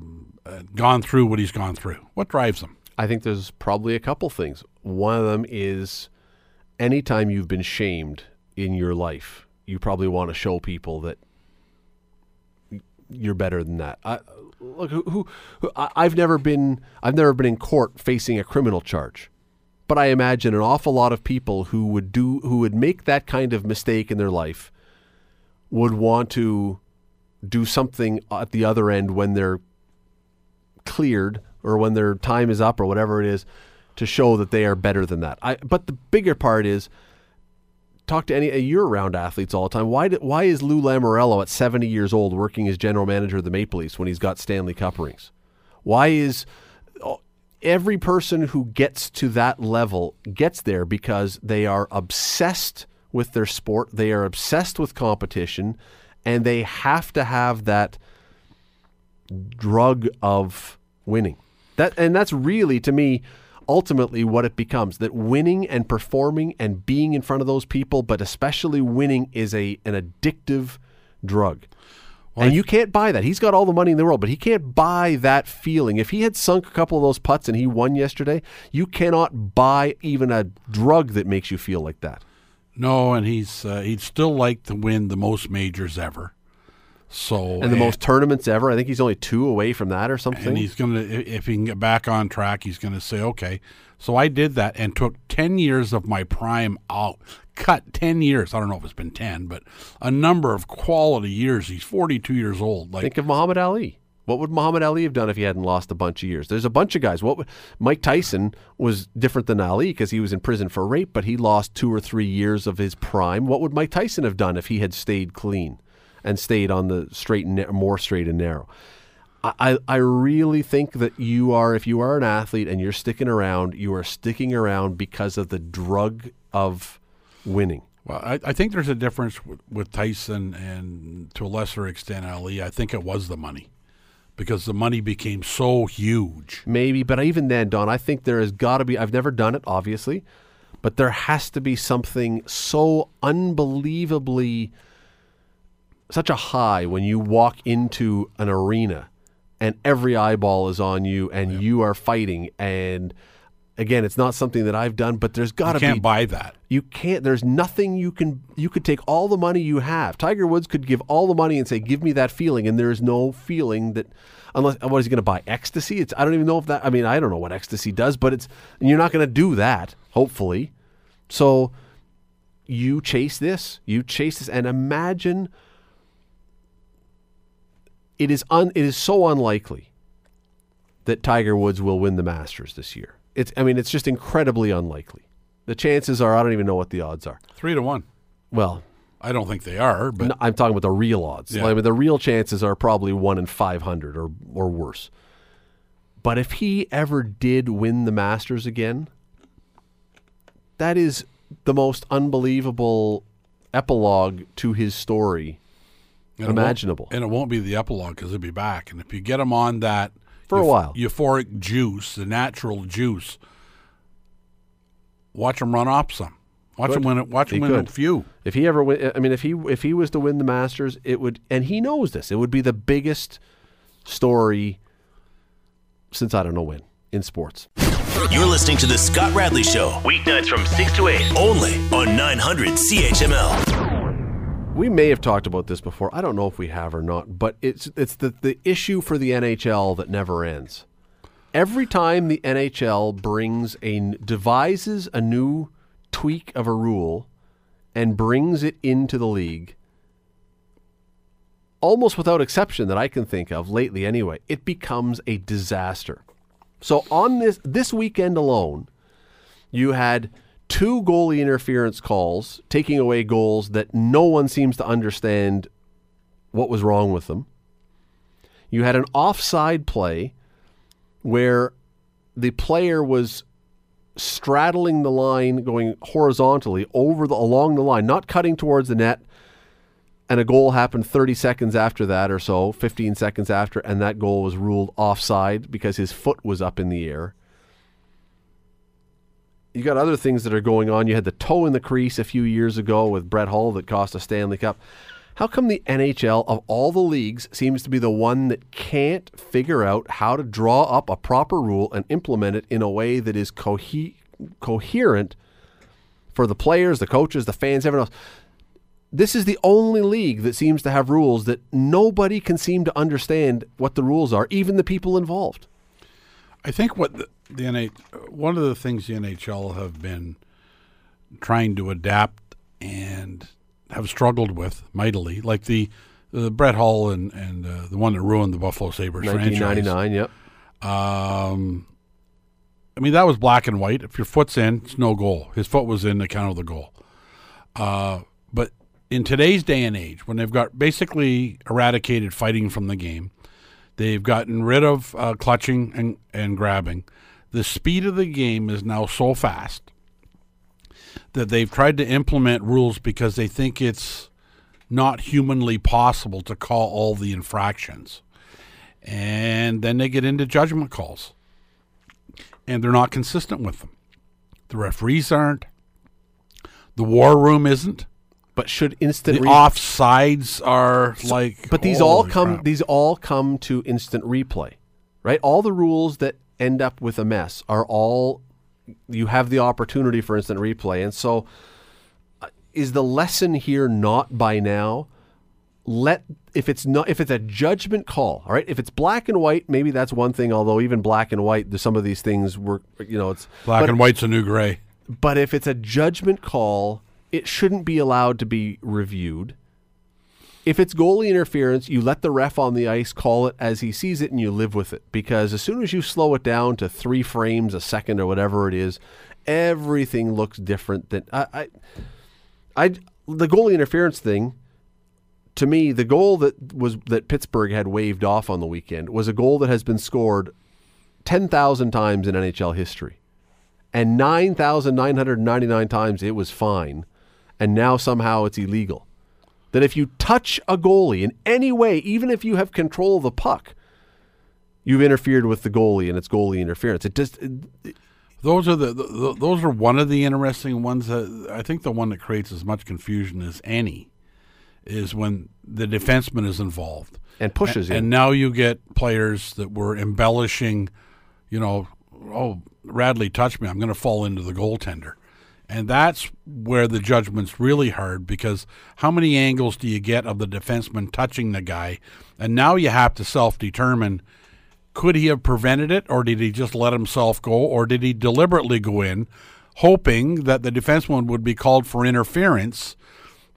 gone through what he's gone through? What drives him?
I think there's probably a couple things. One of them is anytime you've been shamed in your life, you probably want to show people that you're better than that. I, look, who, who, who I, I've never been, I've never been in court facing a criminal charge, but I imagine an awful lot of people who would do, who would make that kind of mistake in their life, would want to do something at the other end when they're cleared or when their time is up or whatever it is to show that they are better than that. I, but the bigger part is talk to any uh, you're around athletes all the time. Why why is Lou Lamoriello at 70 years old working as general manager of the Maple Leafs when he's got Stanley Cup rings? Why is oh, every person who gets to that level gets there because they are obsessed with their sport, they are obsessed with competition, and they have to have that drug of winning. That and that's really to me ultimately what it becomes that winning and performing and being in front of those people, but especially winning is a an addictive drug. Well, and you can't buy that. He's got all the money in the world, but he can't buy that feeling. If he had sunk a couple of those putts and he won yesterday, you cannot buy even a drug that makes you feel like that.
No, and he's uh, he'd still like to win the most majors ever. So
and the most tournaments ever. I think he's only two away from that or something.
And he's gonna, if he can get back on track, he's gonna say, okay. So I did that and took ten years of my prime out. Cut ten years. I don't know if it's been ten, but a number of quality years. He's forty-two years old.
Like think of Muhammad Ali. What would Muhammad Ali have done if he hadn't lost a bunch of years? There's a bunch of guys. What would, Mike Tyson was different than Ali because he was in prison for rape, but he lost two or three years of his prime. What would Mike Tyson have done if he had stayed clean? And stayed on the straight and more straight and narrow. I, I really think that you are, if you are an athlete and you're sticking around, you are sticking around because of the drug of winning.
Well, I, I think there's a difference with, with Tyson and to a lesser extent Ali. I think it was the money because the money became so huge.
Maybe, but even then, Don, I think there has got to be. I've never done it, obviously, but there has to be something so unbelievably such a high when you walk into an arena and every eyeball is on you and yep. you are fighting. And again it's not something that I've done but there's got to
be You
can't
buy that.
You can't there's nothing you can you could take all the money you have. Tiger Woods could give all the money and say give me that feeling and there's no feeling that unless uh, what is he going to buy? Ecstasy? It's I don't even know if that I mean I don't know what ecstasy does but it's you're not going to do that hopefully. So you chase this you chase this and imagine it is un, it is so unlikely that Tiger Woods will win the Masters this year. It's I mean it's just incredibly unlikely. The chances are I don't even know what the odds are.
Three to one.
Well,
I don't think they are, but
no, I'm talking about the real odds. Yeah. I mean, the real chances are probably one in five hundred or or worse. But if he ever did win the Masters again, that is the most unbelievable epilogue to his story and imaginable.
It and it won't be the epilogue because it'll be back. And if you get him on that
for a while
euphoric juice, the natural juice, watch him run off some. Watch him win. Watch him win a few.
If he ever win, I mean, if he if he was to win the Masters, it would, and he knows this. It would be the biggest story since I don't know when in sports.
You're listening to the Scott Radley Show, weeknights from six to eight, only on 900 CHML
we may have talked about this before. I don't know if we have or not, but it's it's the, the issue for the NHL that never ends. Every time the NHL brings a devises a new tweak of a rule and brings it into the league, almost without exception that I can think of lately anyway, it becomes a disaster. So on this this weekend alone, you had two goalie interference calls, taking away goals that no one seems to understand what was wrong with them. You had an offside play where the player was straddling the line, going horizontally over the along the line, not cutting towards the net, and a goal happened 30 seconds after that or so, 15 seconds after, and that goal was ruled offside because his foot was up in the air. You got other things that are going on. You had the toe in the crease a few years ago with Brett Hull that cost a Stanley Cup. How come the NHL, of all the leagues, seems to be the one that can't figure out how to draw up a proper rule and implement it in a way that is cohe- coherent for the players, the coaches, the fans, everyone else? This is the only league that seems to have rules that nobody can seem to understand what the rules are, even the people involved.
I think what the, the NH, one of the things the NHL have been trying to adapt and have struggled with mightily, like the the Brett Hull and and uh, the one that ruined the Buffalo Sabres
1999, yep.
Um, I mean that was black and white. If your foot's in, it's no goal. His foot was in, the count of the goal. Uh, but in today's day and age, when they've got basically eradicated fighting from the game, they've gotten rid of uh, clutching and, and grabbing. The speed of the game is now so fast that they've tried to implement rules because they think it's not humanly possible to call all the infractions. And then they get into judgment calls. And they're not consistent with them. The referees aren't. The war room isn't.
But should instant
The
re-
offsides are like
But these all come
crap.
these all come to instant replay. Right? All the rules that end up with a mess are all you have the opportunity for instant replay. And so uh, is the lesson here not by now let if it's not if it's a judgment call, all right? If it's black and white, maybe that's one thing, although even black and white, some of these things were you know, it's
black
but-
and white's a new gray.
but if it's a judgment call, it shouldn't be allowed to be reviewed. If it's goalie interference, you let the ref on the ice call it as he sees it and you live with it. Because as soon as you slow it down to three frames a second or whatever it is, everything looks different than I I, I the goalie interference thing to me, the goal that was that Pittsburgh had waved off on the weekend was a goal that has been scored ten thousand times in NHL history and 9,999 times it was fine, and now somehow it's illegal. That if you touch a goalie in any way, even if you have control of the puck, you've interfered with the goalie and it's goalie interference. It just it-
Those are the, the those are one of the interesting ones. That I think the one that creates as much confusion as any is when the defenseman is involved
and pushes
and,
you.
and now you get players that were embellishing. You know, oh Radley touched me. I'm going to fall into the goaltender, and that's where the judgment's really hard because how many angles do you get of the defenseman touching the guy, and now you have to self-determine could he have prevented it or did he just let himself go or did he deliberately go in hoping that the defenseman would be called for interference?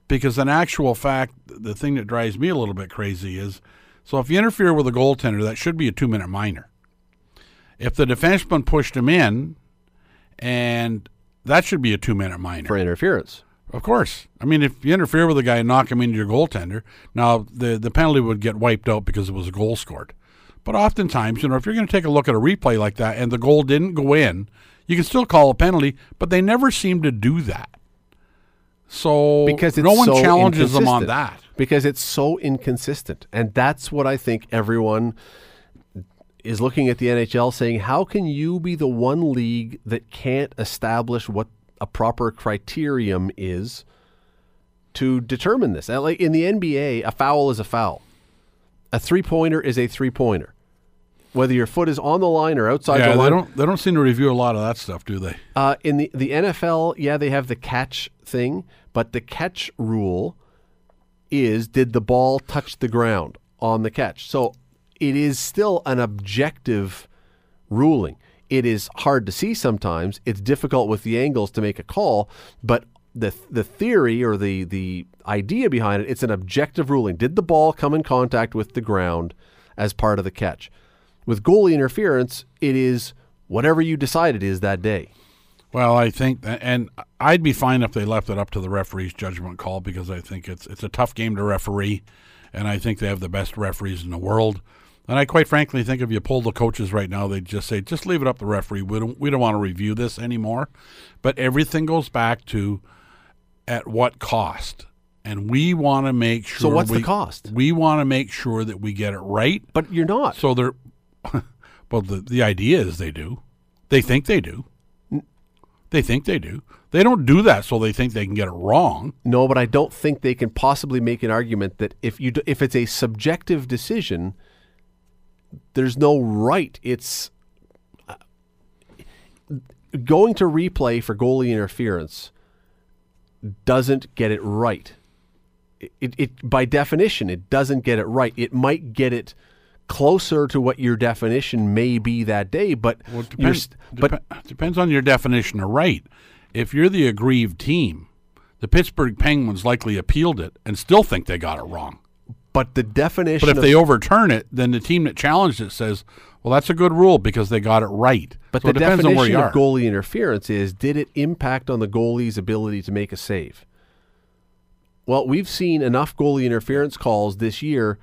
Because in actual fact the thing that drives me a little bit crazy is so if you interfere with a goaltender that should be a 2 minute minor. If the defenseman pushed him in and that should be a 2 minute minor
for interference.
of course. I mean, if you interfere with a guy and knock him into your goaltender, now the the penalty would get wiped out because it was a goal scored. But oftentimes, you know, if you're going to take a look at a replay like that and the goal didn't go in, you can still call a penalty. But they never seem to do that. So
because
no one
so
challenges them on that.
because it's so inconsistent and that's what i think everyone is looking at the nhl saying how can you be the one league that can't establish what a proper criterion is to determine this like in the nba a foul is a foul a three-pointer is a three-pointer whether your foot is on the line or outside
Yeah,
the
they don't they don't seem to review a lot of that stuff, do they?
uh, in the the NFL, yeah, they have the catch thing, but the catch rule is did the ball touch the ground on the catch? So it is still an objective ruling. It is hard to see sometimes. It's difficult with the angles to make a call, but the the theory or the the idea behind it, it's an objective ruling. Did the ball come in contact with the ground as part of the catch? With goalie interference, it is whatever you decide it is that day.
Well, I think, and I'd be fine if they left it up to the referee's judgment call because I think it's it's a tough game to referee, and I think they have the best referees in the world. And I quite frankly think if you pull the coaches right now, they'd just say, just leave it up to the referee. We don't we don't want to review this anymore. But everything goes back to at what cost. and we want to make sure.
So what's
we,
the cost?
We want to make sure that we get it right.
But you're not.
So they're, well, the the idea is they do. They think they do. They think they do. They don't do that so they think they can get it wrong.
No, but I don't think they can possibly make an argument that if you do, if it's a subjective decision, there's no right. It's uh, going to replay for goalie interference doesn't get it right. It, it, it by definition it doesn't get it right. It might get it closer to what your definition may be that day, but
Well, depends,
but
depe- depends on your definition of right. If you're the aggrieved team, the Pittsburgh Penguins likely appealed it and still think they got it wrong.
But the definition
But if they overturn it, then the team that challenged it says, "Well, that's a good rule because they got it right."
But
so
the
it depends on
definition
where you
of goalie interference is did it impact on the goalie's ability to make a save? Well, we've seen enough goalie interference calls this year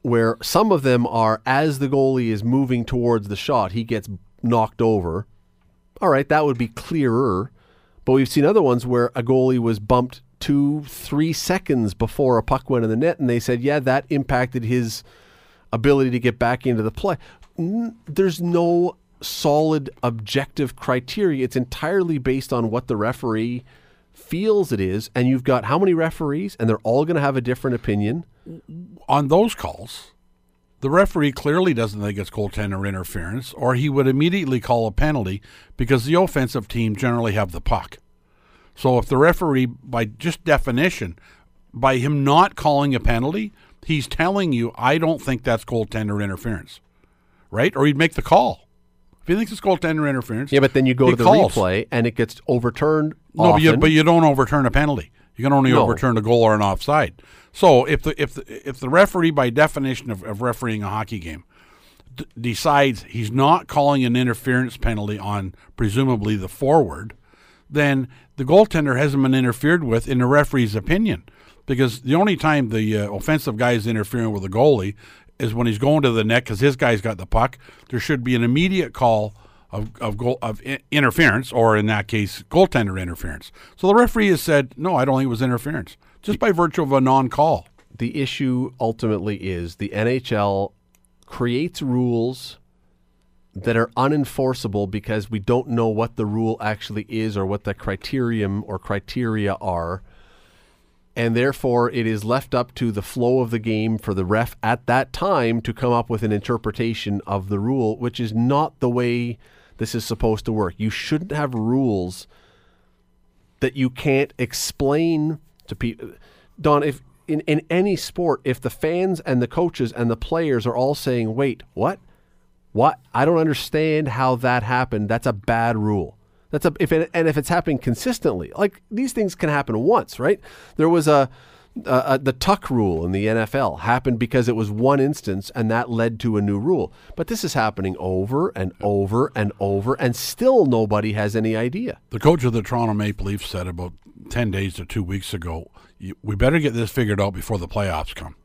where some of them are as the goalie is moving towards the shot, he gets knocked over. All right, that would be clearer. But we've seen other ones where a goalie was bumped two, three seconds before a puck went in the net, and they said, yeah, that impacted his ability to get back into the play. There's no solid objective criteria. It's entirely based on what the referee feels it is. And you've got how many referees, and they're all going to have a different opinion.
on those calls, the referee clearly doesn't think it's goaltender interference, or he would immediately call a penalty because the offensive team generally have the puck. So if the referee, by just definition, by him not calling a penalty, he's telling you, I don't think that's goaltender interference, right? Or he'd make the call. If he thinks it's goaltender interference,
Yeah, but then you go to the
calls.
replay, and it gets overturned.
No, but you, but you don't overturn a penalty. You can only
No.
overturn a goal or an offside. So if the if the, if the referee, by definition of, of refereeing a hockey game, d- decides he's not calling an interference penalty on presumably the forward, then the goaltender hasn't been interfered with in the referee's opinion, because the only time the uh, offensive guy is interfering with the goalie is when he's going to the net because his guy's got the puck. There should be an immediate call of of goal of interference, or in that case, goaltender interference. So the referee has said, no, I don't think it was interference, just by virtue of a non-call.
the issue ultimately is the NHL creates rules that are unenforceable because we don't know what the rule actually is or what the criterion or criteria are. And therefore, it is left up to the flow of the game for the ref at that time to come up with an interpretation of the rule, which is not the way this is supposed to work. You shouldn't have rules that you can't explain to people. Don, if in, in any sport, if the fans and the coaches and the players are all saying, wait, what? What? I don't understand how that happened. That's a bad rule. That's a if it, and if it's happening consistently, like these things can happen once, right? There was a, a, a the tuck rule in the NFL happened because it was one instance and that led to a new rule. But this is happening over and over and over, and still nobody has any idea.
The coach of the Toronto Maple Leafs said about 10 days to two weeks ago, we better get this figured out before the playoffs come.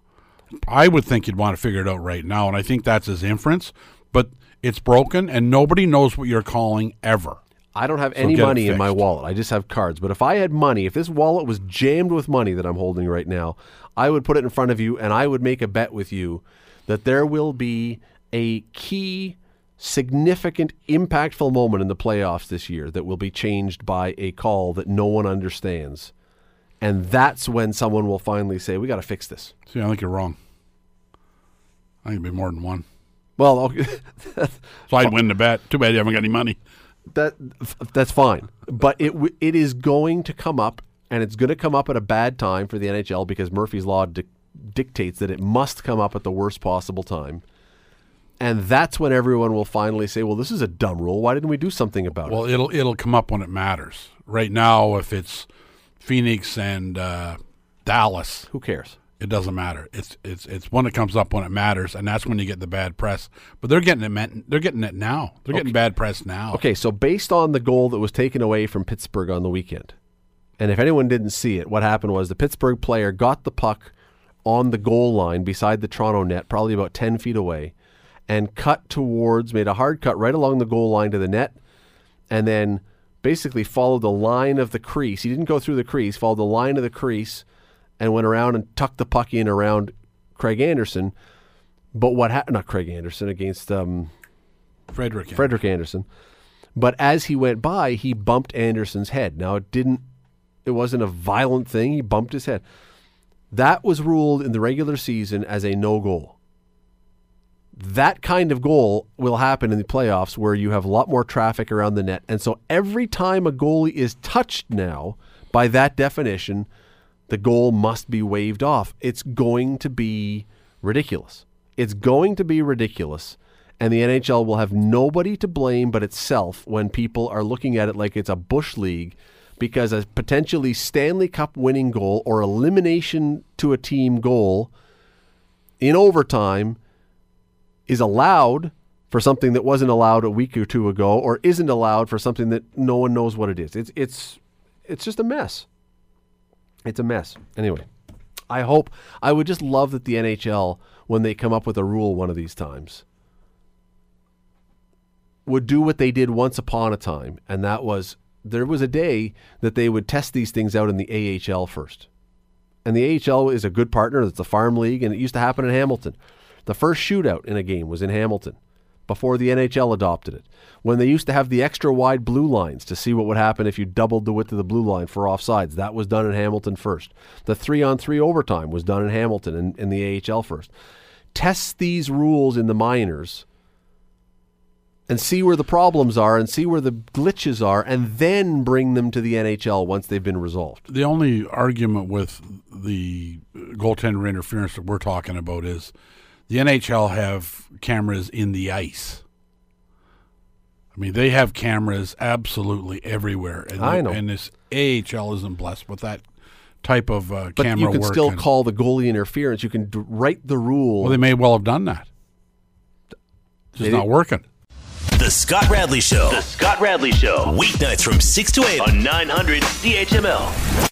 I would think you'd want to figure it out right now, and I think that's his inference, but it's broken, and nobody knows what you're calling ever.
I don't have any money in my wallet. I just have cards. But if I had money, if this wallet was jammed with money that I'm holding right now, I would put it in front of you and I would make a bet with you that there will be a key, significant, impactful moment in the playoffs this year that will be changed by a call that no one understands. And that's when someone will finally say, we got to fix this.
See, I think you're wrong. I think it'd be more than one.
Well, okay,
So I'd win the bet. Too bad you haven't got any money.
that that's fine, but it it is going to come up, and it's going to come up at a bad time for the NHL because Murphy's law dic- dictates that it must come up at the worst possible time, and that's when everyone will finally say, "Well, this is a dumb rule. Why didn't we do something about
Well,
it?"
Well, it'll it'll come up when it matters. Right now, if it's Phoenix and uh, Dallas,
Who cares?
It doesn't matter. It's it's it's when it comes up when it matters, and that's when you get the bad press. But they're getting it. meant- They're getting it now. They're getting bad press now.
Okay, so based on the goal that was taken away from Pittsburgh on the weekend, and if anyone didn't see it, what happened was the Pittsburgh player got the puck on the goal line beside the Toronto net, probably about 10 feet away, and cut towards, made a hard cut right along the goal line to the net, and then basically followed the line of the crease. He didn't go through the crease, followed the line of the crease and went around and tucked the puck in around Craig Anderson. But what happened? Not Craig Anderson against um,
Frederik.
Frederik Andersen. But as he went by, he bumped Andersen's head. Now it didn't. It wasn't a violent thing. He bumped his head. That was ruled in the regular season as a no goal. That kind of goal will happen in the playoffs where you have a lot more traffic around the net. And so every time a goalie is touched now, by that definition, the goal must be waved off. It's going to be ridiculous. It's going to be ridiculous. And the NHL will have nobody to blame but itself when people are looking at it like it's a Bush League because a potentially Stanley Cup winning goal or elimination to a team goal in overtime is allowed for something that wasn't allowed a week or two ago or isn't allowed for something that no one knows what it is. It's it's it's just a mess. It's a mess. Anyway, I hope I would just love that the NHL when they come up with a rule one of these times would do what they did once upon a time and that was there was a day that they would test these things out in the AHL first. And the AHL is a good partner. that's a farm league, and it used to happen in Hamilton. The first shootout in a game was in Hamilton before the NHL adopted it. When they used to have the extra wide blue lines to see what would happen if you doubled the width of the blue line for offsides, that was done in Hamilton first. The three on three overtime was done in Hamilton in, in the AHL first. Test these rules in the minors and see where the problems are and see where the glitches are and then bring them to the NHL once they've been resolved.
The only argument with the goaltender interference that we're talking about is the NHL have cameras in the ice. I mean, they have cameras absolutely everywhere. And
I know.
And this AHL isn't blessed with that type of uh,
But
camera
you can
work.
still
and-
call the goalie interference. You can d- write the rule.
Well, they may well have done that. Just
They
not working.
The Scott Radley Show. The Scott Radley Show. Weeknights from 6 to 8 on 900 CHML.